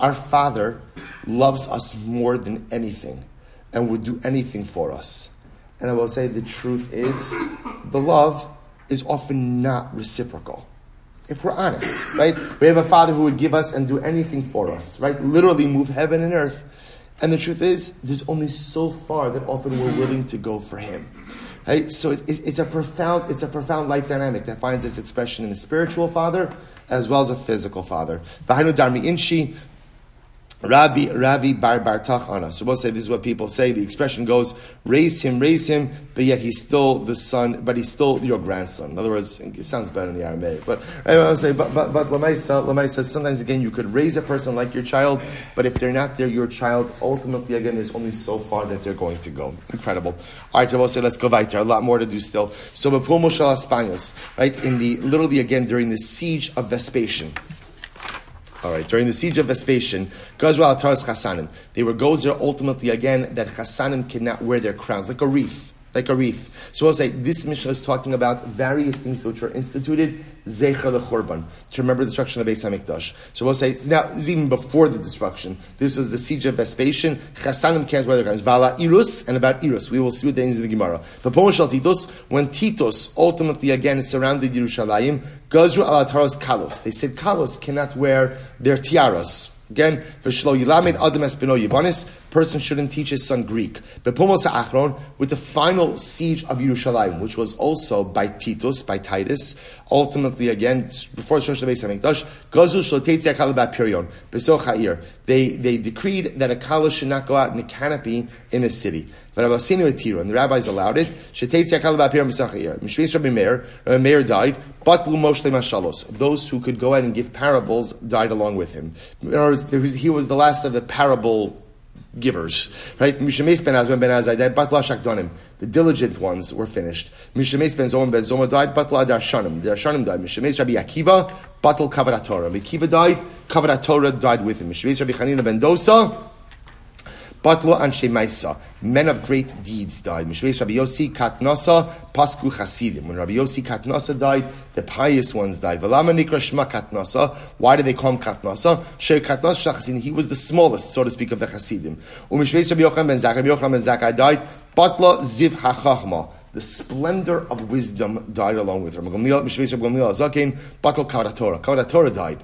Our Father loves us more than anything and would do anything for us. And I will say the truth is, the love is often not reciprocal. If we're honest, right? We have a father who would give us and do anything for us, right? Literally move heaven and earth. And the truth is, there's only so far that often we're willing to go for him. Right? So it, it, it's a profound, it's a profound life dynamic that finds its expression in a spiritual father as well as a physical father. Rabbi Ravi Bar Bar Tachana. So we'll say this is what people say. The expression goes, raise him, raise him, but yet he's still the son, but he's still your grandson. In other words, it sounds better in the Aramaic. But I will say, but but but Lamaisa, Lamaisa, sometimes again you could raise a person like your child, but if they're not there, your child, ultimately again, is only so far that they're going to go. Incredible. All right, we'll say, let's go weiter. A lot more to do still. So Bepul Moshel Españos, right? In the literally again during the siege of Vespasian. All right, during the siege of Vespasian, Gazra Taras Chassanim, they were gozer ultimately again that Chassanim cannot wear their crowns, like a wreath. Like a wreath. So we'll say this Mishnah is talking about various things which were instituted, Zecher Churban, to remember the destruction of Beis HaMikdash. So we'll say, now, is even before the destruction. This was the siege of Vespasian. Chassanim can't crowns. Vala Irus, and about Irus. We will see what the ends of the Gemara. But Pomoshal Titus, when Titus ultimately again surrounded Yerushalayim, Gazru Alataros Kalos. They said Kalos cannot wear their tiaras. Again, v'shlo yilamed adam espino yivanis, person shouldn't teach his son Greek. But Pumos Achron, with the final siege of Yerushalayim, which was also by Titus, by Titus, ultimately again, before the Shosh Beis HaMikdash, Gazu shlotetzi akal ba'pirion, besoch ha'ir. They, they decreed that a kala should not go out in a canopy in the city. And the rabbis allowed it. Mishvis Rabbi Meir, Rabbi Meir died, but Moshe Mashalos. Those who could go out and give parables died along with him. In other words, he was the last of the parable givers. Right? Mishemes ben Azman ben Azai died, Batla Shakdonim. The diligent ones were finished. Mishemes ben Zoma ben Zoma died, Batla Darshanim. Darshanim died. Mishemes Rabbi Akiva, Batal Kavarat Torah. Rabbi Akiva died, Kavarat Torah died with him. Mishemes Rabbi Chanina ben Dosa, Batlo Anshe Maisa, men of great deeds died. Mishveis Rabbi Yossi Katnasa, Pasku Chasidim. When Rabbi Yossi Katnasa died, the pious ones died. Velama Nikra Shma Katnasa. Why do they call him Katnasa? She Katnasa Chasidim. He was the smallest, so to speak, of the Chasidim. Umishveis Rabbi Yochanan ben Zakkai. Rabbi Yochanan ben Zakkai died. Batla Ziv HaChachma. The splendor of wisdom died along with her. Gamliel Zakin. Batal Kavratorah. Kavratorah died.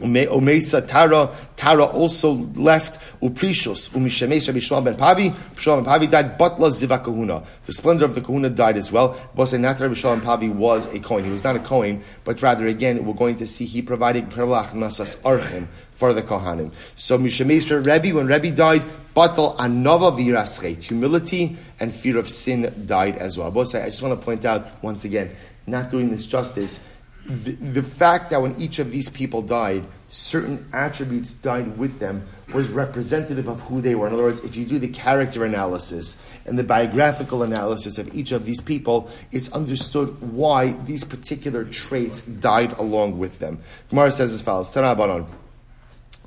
Umesa Tara, Tara also left Uprishus, Umishemes Rabbi Shmuel ben Pavi, Shmuel ben Pavi died, Butla Ziva Kahuna. The splendor of the Kahuna died as well. Bose not Rabbi Shmuel ben Pavi was a coin. He was not a coin, but rather again, we're going to see he provided Perlach Nasas Archim for the Kohanim. So Mishemes Rebbe, when Rebbe died, Batal Anova Viraschet, humility and fear of sin died as well. Bose, I just want to point out once again, not doing this justice, the, the fact that when each of these people died, certain attributes died with them was representative of who they were. In other words, if you do the character analysis and the biographical analysis of each of these people, it's understood why these particular traits died along with them. Gemara says as follows: Tanabanon.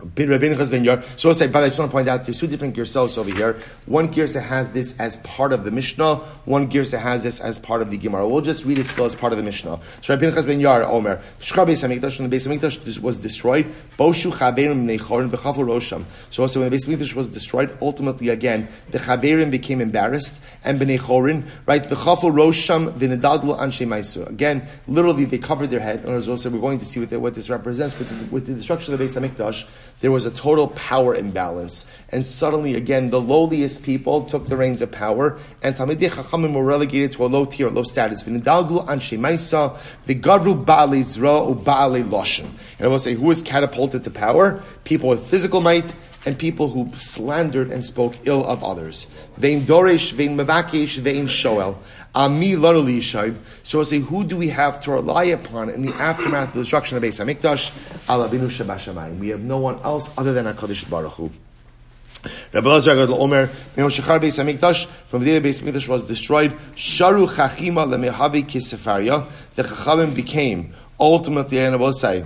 So I'll say, but I just want to point out there's two different girsos over here. One girsa has this as part of the Mishnah. One girsa has this as part of the Gemara. We'll just read it still as part of the Mishnah. So Rabbi Pinchas ben Yar Omer, Shkar Beis Hamikdash, when the Beis Hamikdash was destroyed, Boshu Chaverim Nechorim V'chafu Rosham. So also when the Beis Hamikdash was destroyed, ultimately again the Chaverim became embarrassed and Bnei Chorin, right? V'chafu Rosham V'nedadlu Anshe Maisu. Again, literally they covered their head. And as also we're going to see what, what this represents with the, with the destruction of the Beis Hamikdash there was a total power imbalance. And suddenly, again, the lowliest people took the reins of power, and Talmidei Chachamim were relegated to a low tier, low status. V'nidalglu anshe maisa, v'gavru ba'alei zra. And I will say, who was catapulted to power? People with physical might, and people who slandered and spoke ill of others. Vein doresh, vein mavakesh, vein shoel. Ami. So I say, who do we have to rely upon in the aftermath of the destruction of the Beis Hamikdash? Alavinu shabashamayim. We have no one else other than Hakadosh Baruch Hu. Rabbi Lazar Gadol Omer, Shachar Beis Hamikdash, from the day the Beis Hamikdash was destroyed, Sharu Chachima lemehavi kisefaria. The Chachamim became ultimately, and I will say,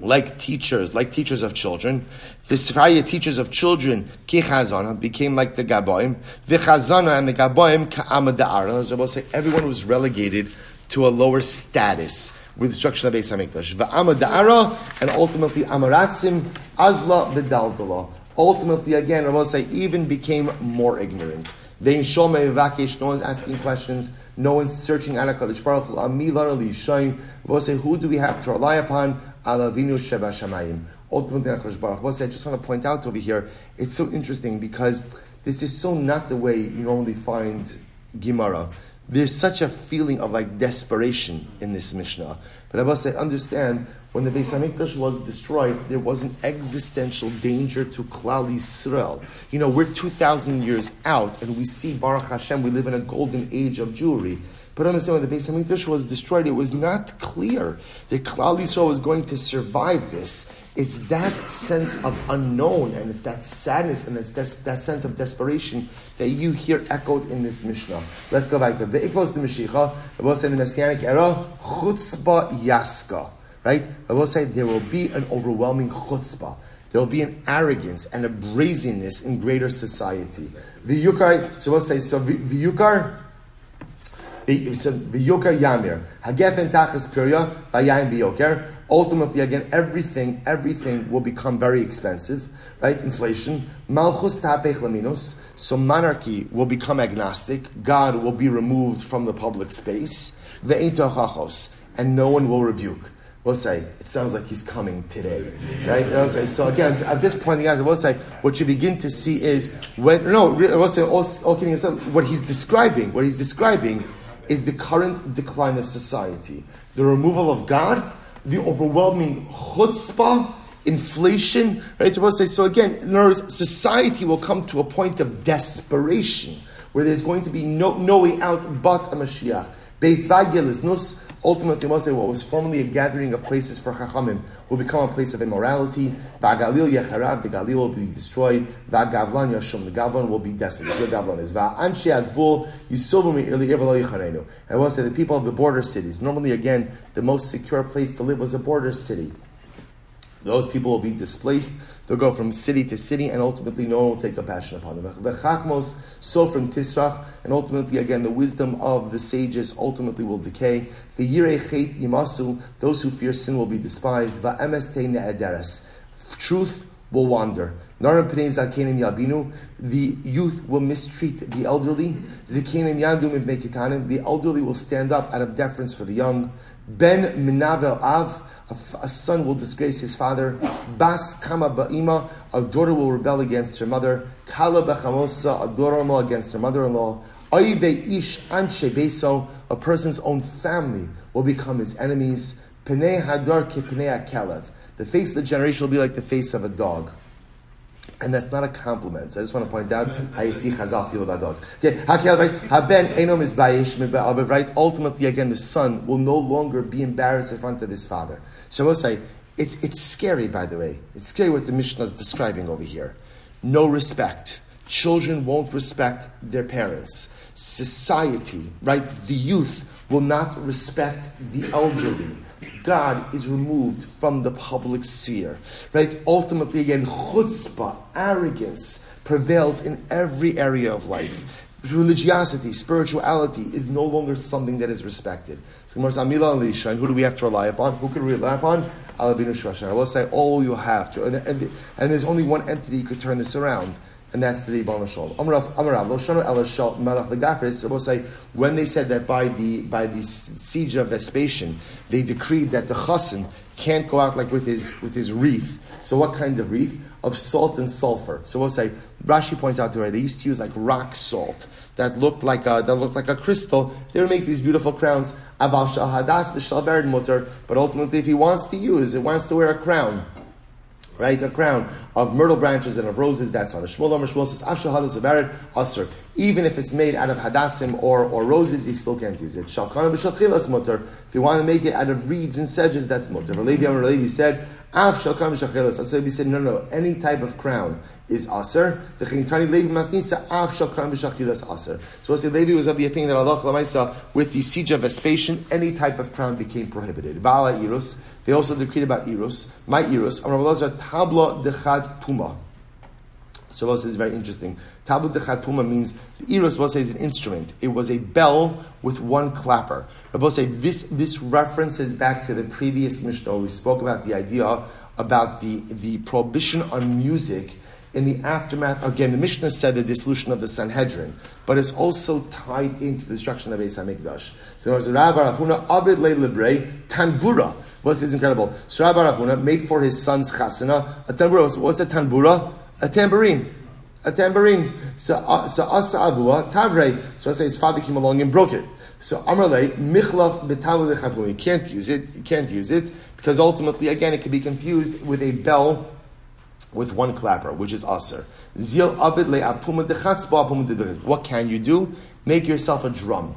like teachers, like teachers of children. The Sifraya teachers of children, Kichazana, became like the Gaboim. Vichazana and the Gaboim, Ka'amad Da'ara. As will say, everyone was relegated to a lower status with destruction of Beis HaMikdash. V'amad Da'ara, and ultimately Amaratzim, Azla B'daldala. Ultimately, again, will say, even became more ignorant. Vein Shomei Vakish, no one's asking questions, no one's searching out HaKadosh Baruch Hu, Amilar Ali Shain. I will say, who do we have to rely upon? Alavinu Sheba Shamayim. Ultimately, HaKadosh Baruch Hu. I just want to point out over here, it's so interesting because this is so not the way you normally find Gemara. There's such a feeling of like desperation in this Mishnah. But I must say, understand, when the Beis Hamikdash was destroyed, there was an existential danger to Klal Yisrael. You know, we're 2,000 years out, and we see, Baruch Hashem, we live in a golden age of Jewry. But understand, when the Beis Hamikdash was destroyed, it was not clear that Klal Yisrael was going to survive this. It's that sense of unknown, and it's that sadness, and it's des- that sense of desperation that you hear echoed in this Mishnah. Let's go back to the Ikvos the Mashiach. I will say in the Messianic era, chutzpah yaska. Right? I will say there will be an overwhelming chutzpah. There will be an arrogance and a brazenness in greater society. The Yukar, so we'll say, so the Yukar, he said, "V'yoker yamir hagefen tachas pirya v'yayim b'yoker." Ultimately, again, everything, everything will become very expensive, right? Inflation. Malchus tapech laminus. So monarchy will become agnostic. God will be removed from the public space. Ve'intachachos, and no one will rebuke. We'll say it sounds like he's coming today, right? We'll say, so again, I'm just pointing out. We'll say what you begin to see is when no, we'll say all, all kidding aside, what he's describing. What he's describing is the current decline of society. The removal of God, the overwhelming chutzpah, inflation, right? So again, in other words, society will come to a point of desperation where there's going to be no, no way out but a Mashiach. Ultimately, we'll say what was formerly a gathering of places for Chachamim will become a place of immorality. Vagalil Yecharav, the Galil will be destroyed. Vagavlan Yashum, the Gavlan will be desolate. So Gavlan is Va'anshi Agvul Yisovumi Ili Irvalo Yicharenu. I will say the people of the border cities. Normally, again, the most secure place to live was a border city. Those people will be displaced. They'll go from city to city, and ultimately no one will take compassion upon them. The chachmos, so from Tisrach, and ultimately, again, the wisdom of the sages ultimately will decay. The yirei chet yimasu, those who fear sin will be despised. Va'emes ne'ederes, truth will wander. Naram pnei zakenim yabinu, the youth will mistreat the elderly. Zakenim yandum ibnei the elderly will stand up out of deference for the young. Ben minavel av, a, a, son will disgrace his father. Bas kama ba'ima, a daughter will rebel against her mother. Kala bechamosa, a daughter-in-law against her mother-in-law. Oive ish anshe beso, a person's own family will become his enemies. Pnei hadar ke pnei. The face of the generation will be like the face of a dog. And that's not a compliment. So I just want to point out how you see Chazal feel about dogs. Okay, right? Haben enom is right? Ultimately, again, the son will no longer be embarrassed in front of his father. So I will say, it's, it's scary, by the way. It's scary what the Mishnah is describing over here. No respect. Children won't respect their parents. Society, right? The youth will not respect the elderly. God is removed from the public sphere. Right? Ultimately, again, chutzpah, arrogance, prevails in every area of life. Religiosity, spirituality is no longer something that is respected. And who do we have to rely upon? Who can we rely upon? I will say all you have to. And, and, and there's only one entity who could turn this around and that's the Ribbon Melach Legafris, will say, when they said that by the, by the siege of Vespasian, they decreed that the chassan can't go out like with his, with his wreath. So what kind of wreath? Of salt and sulfur. So we'll say, Rashi points out to her, they used to use like rock salt that looked like a, that looked like a crystal. They would make these beautiful crowns. Aval shahadas mutter. But ultimately, if he wants to use, it wants to wear a crown right? A crown of myrtle branches and of roses, that's on the Shmuel Shmuel says, Asr. Even if it's made out of hadassim or, or roses, he still can't use it. Shalkana b'shalchilas mutter. If you want to make it out of reeds and sedges, that's mutter. Levi Amar Levi said, Af shalkana b'shalchilas. So he said, no, no, any type of crown is aser. The Chintani Levi Masnisa Af shalkana b'shalchilas aser. So we'll say Levi was of the opinion that Allah Lamaisa, with the siege of Vespasian, any type of crown became prohibited. Vala Irus. They also decreed about Eros. My Eros, Amar Tabla Dechad Puma. So Rabbi is very interesting. Tabla Dechad Puma means the Eros, Rabbi is an instrument. It was a bell with one clapper. Rabbi say this, this references back to the previous Mishnah. We spoke about the idea about the, the prohibition on music in the aftermath, again, the Mishnah said the dissolution of the Sanhedrin, but it's also tied into the destruction of Eis HaMikdash. So there was Rabbi Rafuna, Avid Le Libre, Tanbura. What's this incredible? Rabbi Rafuna made for his son's chasana a tanbura. What's a tanbura? A tambourine. A tambourine. So, uh, asa avua, tavrei. So I say his father came along and broke it. So Amrle, Michlaf Betalu You can't use it. You can't use it because ultimately, again, it can be confused with a bell with one clapper, which is aser. Zil avid le apuma dechatzba What can you do? Make yourself a drum.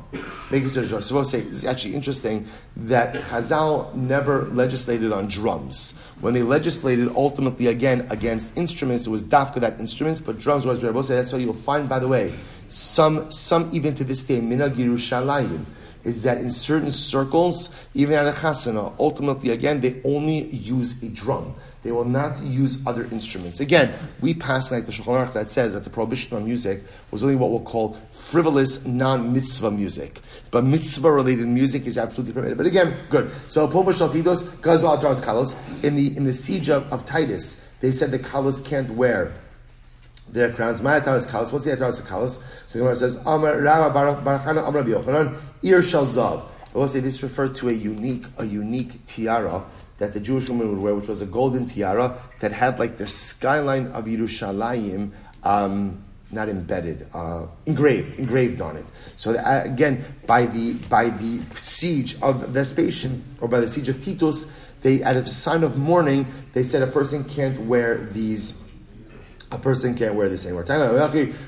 Make yourself a drum. So I will say it's actually interesting that Chazal never legislated on drums. When they legislated ultimately again against instruments, it was dafka that instruments, but drums was very say that's why you'll find, by the way, some some even to this day, minag Yerushalayim is that in certain circles, even at a chasana, ultimately again they only use a drum. They will not use other instruments. Again, we pass like the Shulchan Aruch that says that the prohibition on music was only what we'll call frivolous, non-mitzvah music. But mitzvah-related music is absolutely permitted. But again, good. So, in the in the siege of, of Titus, they said the kalos can't wear their crowns. My ataras kalos. What's the ataras kalos? So the Gemara says, Amar Rama Barachana Amar Yochanan Ir Shalzav. I will say this referred to a unique a unique tiara that the Jewish woman would wear, which was a golden tiara that had like the skyline of Yerushalayim. Um, not embedded, uh, engraved, engraved on it. So uh, again, by the by the siege of Vespasian or by the siege of Titus, they, out of sign of mourning, they said a person can't wear these. A person can't wear this anymore.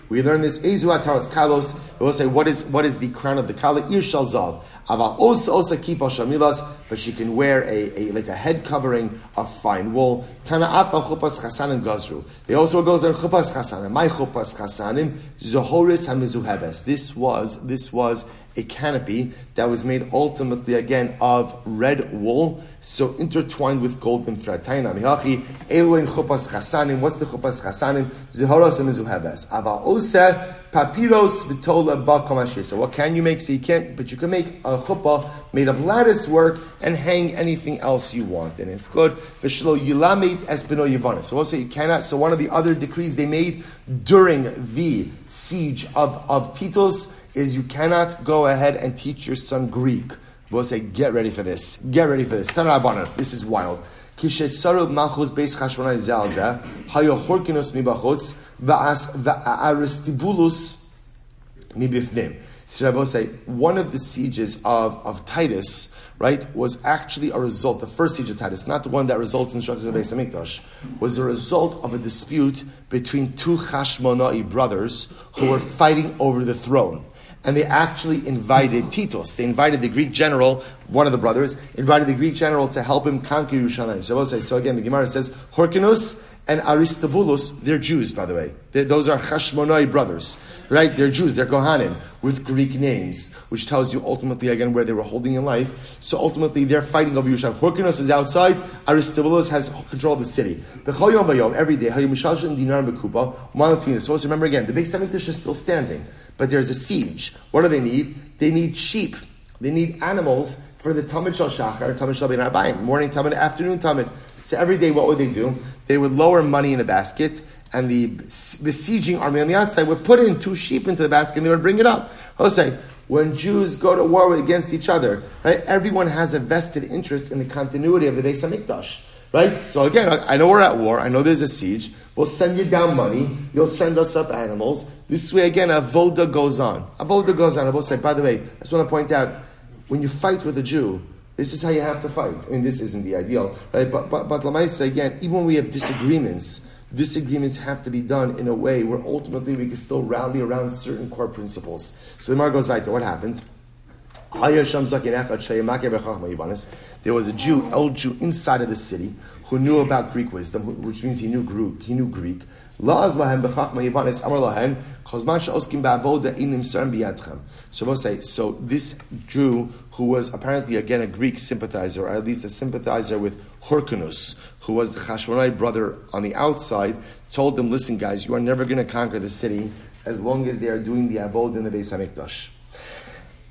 We learn this. Kalos. We'll say what is what is the crown of the kala? Ir shalzav. Aval osa osa kipa shamilas, but she can wear a, a, like a head covering of fine wool. Tana afa chupas chasanim gazru. They also goes on chupas chasanim. My chupas chasanim zohoris hamizuhebes. This was this was a canopy that was made ultimately again of red wool, so intertwined with golden thread. Taina mihachi eluin chupas chasanim. What's the chupas chasanim? Zohoris hamizuhebes. Aval osa Papiros v'tola bakamashir. So what can you make? So you can't, but you can make a chuppah made of lattice work and hang anything else you want in it. Good. V'shlo yilamit espino yivana. So say you cannot. So one of the other decrees they made during the siege of, of Titus is you cannot go ahead and teach your son Greek. We'll say, get ready for this. Get ready for this. This is wild. Kishet sarub machuz beis chashmonai zelzeh, hayo horkinus mibachutz, va'as va'aristibulus mibifnim. Say one of the sieges of, of Titus, right, was actually a result, the first siege of Titus, not the one that results in the destruction of the Beis Hamikdash, was a result of a dispute between two Hashmonai brothers who were fighting over the throne and they actually invited Titus. They invited the Greek general, one of the brothers, invited the Greek general to help him conquer Yerushalayim. So again, the Gemara says, Horkinus and Aristobulus, they're Jews, by the way. They're, those are Hashmonai brothers, right? They're Jews, they're Kohanim, with Greek names, which tells you ultimately, again, where they were holding in life. So ultimately, they're fighting over Yerushalayim. Horkinus is outside, Aristobulus has control of the city. Every day, so remember again, the big Hamikdash is still standing but there's a siege. What do they need? They need sheep. They need animals for the Tamid Shal Shachar, Tamid Shal Arbayim, morning Tamid, afternoon Tamid. So every day, what would they do? They would lower money in a basket, and the besieging army on the outside would put in two sheep into the basket, and they would bring it up. Jose, when Jews go to war against each other, right? Everyone has a vested interest in the continuity of the Beis Hamikdash. Right? So again, I know we're at war. I know there's a siege. We'll send you down money. You'll send us up animals. This way, again, avoda goes on. Avoda goes on. I will say, by the way, I just want to point out, when you fight with a Jew, this is how you have to fight. I mean, this isn't the ideal, right? But, but, but Lamaisa, again, even when we have disagreements, disagreements have to be done in a way where ultimately we can still rally around certain core principles. So the Mar goes right to what happened. There was a Jew, old Jew inside of the city who knew about Greek wisdom, which means he knew Greek. He knew Greek. So we'll say, so this Jew who was apparently again a Greek sympathizer, or at least a sympathizer with Hyrcanus, who was the Chashmonai brother on the outside, told them, listen guys, you are never going to conquer the city as long as they are doing the Avod in the Beis HaMikdash.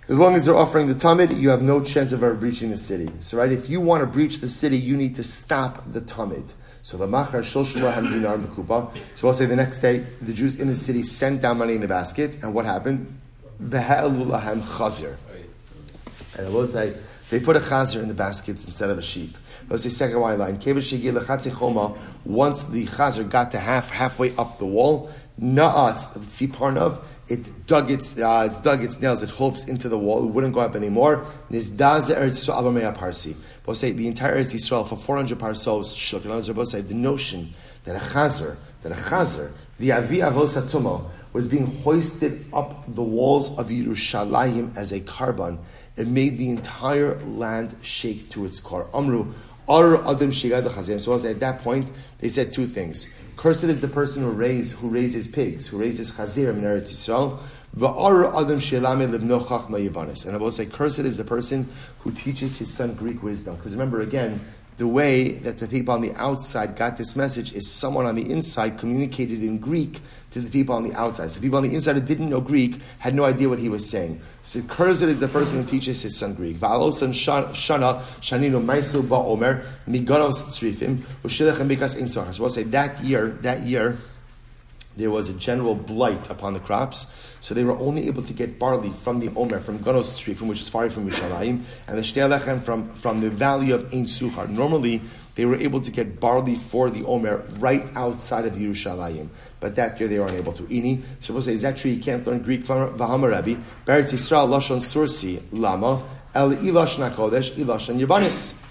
As long as they're offering the Tamid, you have no chance of ever breaching the city. So, right, if you want to breach the city, you need to stop the Tamid. So the Machar Shulshulahem Dinar Bekupa. So I'll say the next day, the Jews in the city sent down money in the basket, and what happened? Ve'elulahem Chazir. And I will say, they put a chazer in the basket instead of a sheep. Let's say second line line. Once the chazer got to half halfway up the wall, Na'at Tziparnav, it dug its uh, it's dug its nails, it hooves into the wall, it wouldn't go up anymore. Nizdaz Eretz Parsi. Both say the entire Eretz Yisrael for 400 parsos shook. In other words, both say the notion that a chazer, that a chazer, the Avi Avos Atumo, was being hoisted up the walls of Yerushalayim as a carbon. It made the entire land shake to its core. Amru, Ar Adam Shigad So at that point, they said two things. Cursed is the person who raises who raises pigs, who raises chazir in Eretz Yisrael. And I will say, cursed is the person who teaches his son Greek wisdom. Because remember, again, the way that the people on the outside got this message is someone on the inside communicated in Greek to the people on the outside. So the people on the inside who didn't know Greek had no idea what he was saying. So Kurzit is the person who teaches his son Greek. Bikas insohar. So we'll say that year, that year, there was a general blight upon the crops. So they were only able to get barley from the Omer, from Ganos from which is far from Mishalayim, and the Shtelechem from, from the valley of Ein Suchar. Normally, they were able to get barley for the Omer right outside of Yerushalayim. But that year they were unable to. Ini, say, is that true? You can't learn Greek from Rabbi. Beretz Yisrael, Lashon Sursi, Lama, El Ilash Nakodesh, Ilash Yavanis.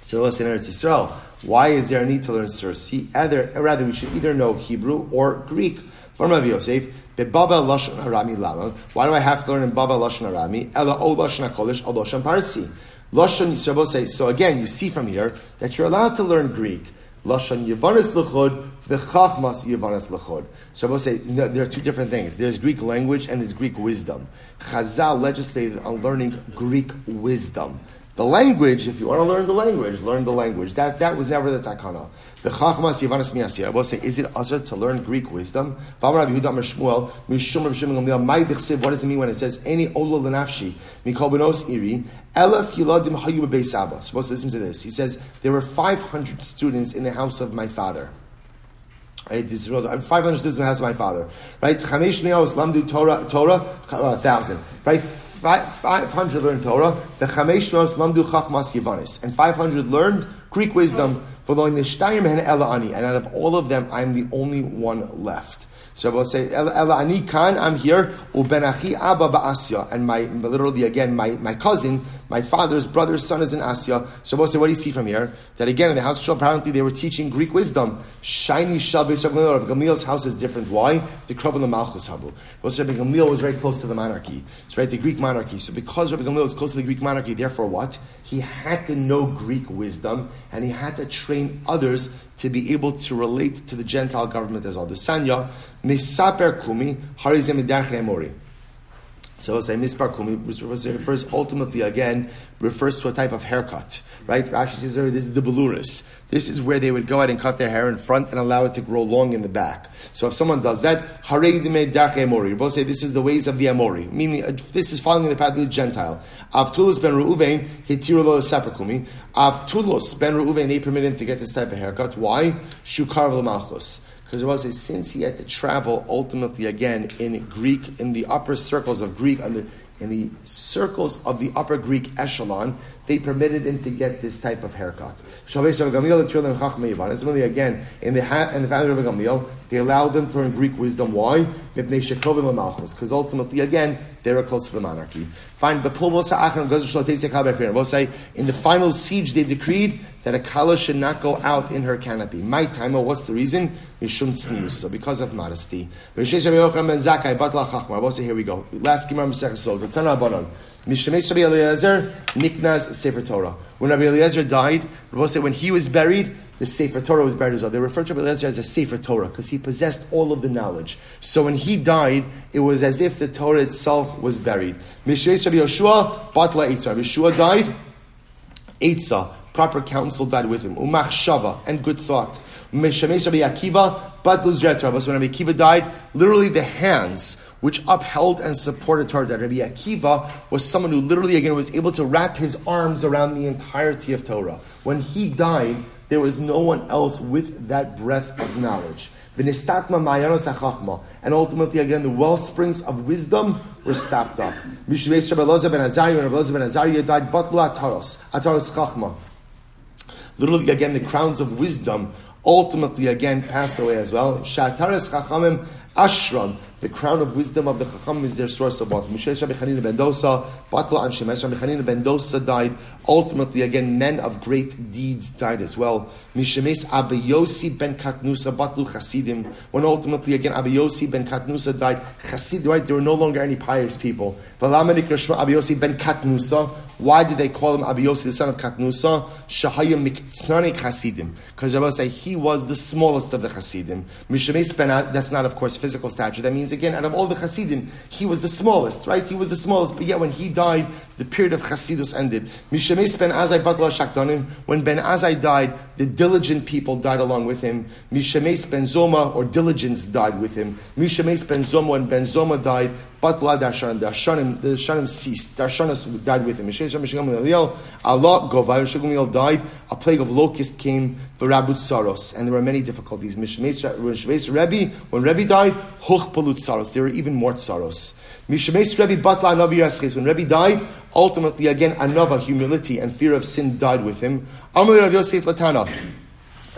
So say in Eretz Yisrael, why is there a need to learn Sursi? Either, rather, we should either know Hebrew or Greek. From Rabbi Yosef, Bebava Lashon Arami Lama. Why do I have to learn in Bava Lashon Arami? Ela O Lashon HaKodesh, O Lashon Parsi. Lashon Yisrael so again, you see from here that you're allowed to learn Greek. Lashon Yavanis Lechod, V'chachmas Yavanis Lechod. So I will say, no, there are two different things. There's Greek language and there's Greek wisdom. Chazal legislated on learning Greek wisdom. The language, if you want to learn the language, learn the language. That, that was never the takana. The chachmas yivanas miyasir. I will say, is it usher to learn Greek wisdom? What does it mean when it says, any ola lenafshi, mikol benos iri, elef yiladim hayu bebeis Supposed to listen to this. He says, there were 500 students in the house of my father. Right, this is 500 students in the house of my father. Right, chamesh me'os lamdu Torah, Torah, a thousand. Right, 500 learned Torah, the Chamesh Lamdu Chachmas Yivanis, and 500 learned Greek wisdom. Following the Shtayim and out of all of them, I'm the only one left. So I will say, Ela ani kan, I'm here, ubenachi abba ba'asya, and my, literally again, my, my cousin, my father's brother's son is in Asya. So what do you see from here? That again, in the house of Shul, apparently they were teaching Greek wisdom. Shiny Shabbos Rabbi Gamliel's house is different. Why? The Krav the Malchus Habu. Rabbi Gamliel was very close to the monarchy. It's right, the Greek monarchy. So because Rabbi Gamliel was close to the Greek monarchy, therefore what? He had to know Greek wisdom, and he had to train others to be able to relate to the Gentile government as well. The Sanya, Mesaper Kumi, Harizem. So say mispar kumi, refers ultimately again refers to a type of haircut, right? Rashi says this is the beluris. This is where they would go out and cut their hair in front and allow it to grow long in the back. So if someone does that, harei darke emori. You both say this is the ways of the emori, meaning uh, this is following the path of the Gentile. Avtulos ben Reuven hitirulo saprakumi. Avtulos ben Reuven they permit him to get this type of haircut. Why? Shukar v'malchus. Because it was since he had to travel ultimately again in Greek, in the upper circles of Greek, in the, in the circles of the upper Greek echelon, they permitted him to get this type of haircut. Similarly, again, in the, in the family of Gamliel, they allowed them to learn Greek wisdom. Why? Because ultimately, again, they were close to the monarchy. Fine, but we'll say in the final siege they decreed that a kala should not go out in her canopy. My time, what's the reason? So because of modesty. We'll say here we go. Last Gemara Masechah Sol. Niknaz Sefer Torah. When Rabbi Eliezer died, Rabbi said when he was buried, the Sefer Torah was buried as well. They refer to Rabbi Eliezer as a Sefer Torah because he possessed all of the knowledge. So when he died, it was as if the Torah itself was buried. Mishemesh Rabbi Yoshua, Batla Eitzah. Rabbi Yeshua died, Eitzah, proper counsel died with him. Umach Shava, and good thought. Mishemesh Rabbi Akiva, Batla Zretra. So when Rabbi Akiva died, literally the hands which upheld and supported Torah. That Rabbi Akiva was someone who literally, again, was able to wrap his arms around the entirety of Torah. When he died, there was no one else with that breadth of knowledge. And ultimately, again, the well springs of wisdom were stopped up. When Rabbi ben Azariah died, Batlu Ataros, Ataros Chachma. Literally, again, the crowns of wisdom ultimately, again, passed away as well. Shataris Chachamim Ashram, the crown of wisdom of the Chacham is their source of wealth. Mishesh Rabbi Chanina ben Dosa, Batla and Shemesh Rabbi Chanina ben Dosa died. Ultimately, again, men of great deeds died as well. Mishemes Abba Yosi ben Katnusa, Batlu Chasidim. When ultimately, again, Abba Yosi ben Katnusa died, Chasid, right? There were no longer any pious people. Rashma ben Katnusa. Why did they call him Abiyosi, the son of Katnusa? Shahaya Miktnani Chasidim. Because Rabbi say he was the smallest of the Chasidim. Mishames ben, that's not, of course, physical stature. That means, again, out of all the Chasidim, he was the smallest, right? He was the smallest. But yet, when he died, the period of Chasidus ended. Mishames ben Azai Batla Shakdanim. When Ben Azai died, the diligent people died along with him. Mishames ben Zoma, or diligence, died with him. Mishames ben Zoma, when Ben Zoma died, Batla Dashan, the Ashanim, the Ashanim ceased. The Ashanis died with him. Mishemes ben Eliel, Allah Govayim died. A plague of locusts came for Rabut Saros, and there were many difficulties. Mishmeis Rebbe, when Rebbe died, Hoch Palut Saros. There were even more Saros. When Rebbe died, ultimately again Anava, humility and fear of sin died with him. Amalei Rav Yosef Latana.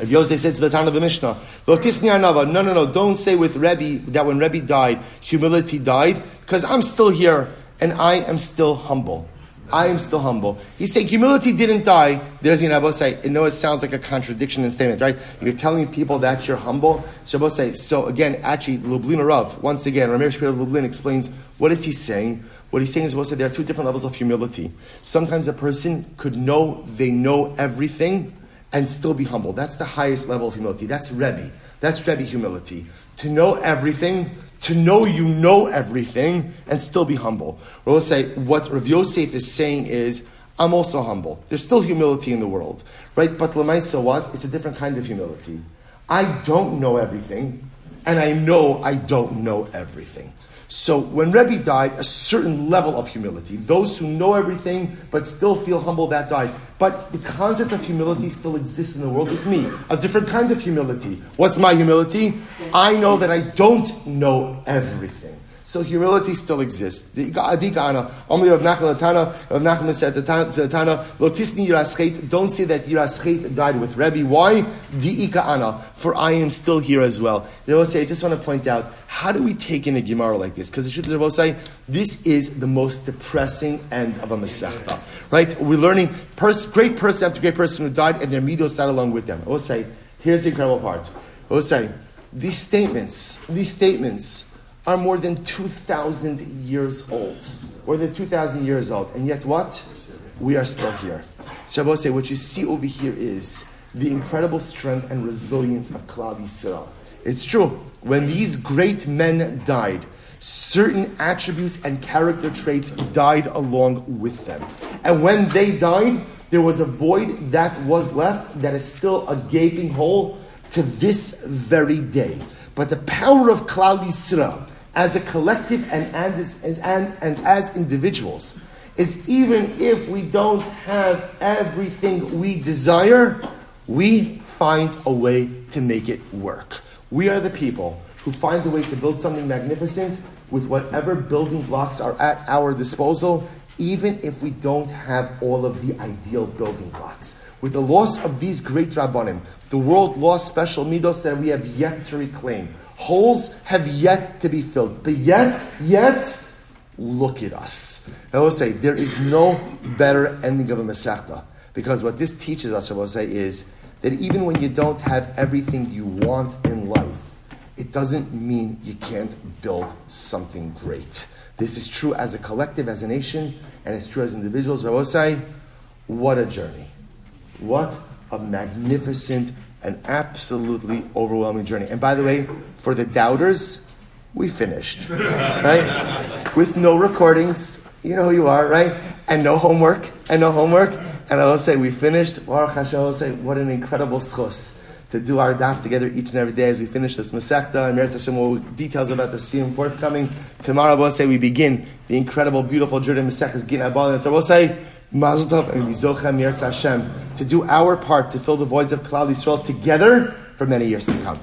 Yosef said to the town of the Mishnah, No, no, no, don't say with Rebbe that when Rebbe died, humility died, because I'm still here and I am still humble. I am still humble. He's saying humility didn't die. There's you know, say, know, it sounds like a contradiction in statement, right? You're telling people that you're humble. So say, so again, actually, Lublin Rav, once again, Ramesh Shapiro Lublin explains what is he saying. What he's saying is, well, there are two different levels of humility. Sometimes a person could know they know everything, and still be humble. That's the highest level of humility. That's Rebbe. That's Rebbe humility. To know everything, to know you know everything, and still be humble. We'll say what Rav Yosef is saying is, I'm also humble. There's still humility in the world, right? But Lamaisa, what? It's a different kind of humility. I don't know everything, and I know I don't know everything. So when Rebbe died, a certain level of humility. Those who know everything but still feel humble, that died. But the concept of humility still exists in the world with me. A different kind of humility. What's my humility? I know that I don't know everything. So humility still exists. The Adikana, only Rav Nachman Latana, Rav said to Tana, Lotisni Yiraschet, don't say that Yiraschet died with Rebbe. Why? Diika Ana, for I am still here as well. They will say, I just want to point out, how do we take in a Gemara like this? Because the truth will say, this is the most depressing end of a Masechta. Right? We're learning pers- great person after great person who died, and their midos died along with them. I will say, here's the incredible part. I will say, these statements, these statements, are more than 2,000 years old. More than 2,000 years old. And yet what? We are still here. So I say, what you see over here is the incredible strength and resilience of Klal Yisrael. It's true. When these great men died, certain attributes and character traits died along with them. And when they died, there was a void that was left that is still a gaping hole to this very day. But the power of Klal Yisrael, as a collective and, and, as, and, and as individuals is even if we don't have everything we desire, we find a way to make it work. We are the people who find a way to build something magnificent with whatever building blocks are at our disposal, even if we don't have all of the ideal building blocks. With the loss of these great rabbanim, the world lost special midos that we have yet to reclaim. Holes have yet to be filled. But yet, yet, look at us. I will say, there is no better ending of a Masechta. Because what this teaches us, I will say, is that even when you don't have everything you want in life, it doesn't mean you can't build something great. This is true as a collective, as a nation, and it's true as individuals. I will say, what a journey. What a magnificent an absolutely overwhelming journey. And by the way, for the doubters, we finished, right? With no recordings, you know who you are, right? And no homework, and no homework. And I will say, we finished. Baruch Hashem, I will say, what an incredible zechus to do our daf together each and every day as we finish this Masechta. And Meretz Hashem will details about the Siyum forthcoming. Tomorrow, I will say, we begin the incredible, beautiful journey Masechtas Gin Abal. And I will say, Mazel Tov and Mizochem Yertz Hashem to do our part to fill the voids of Klal Yisrael together for many years to come.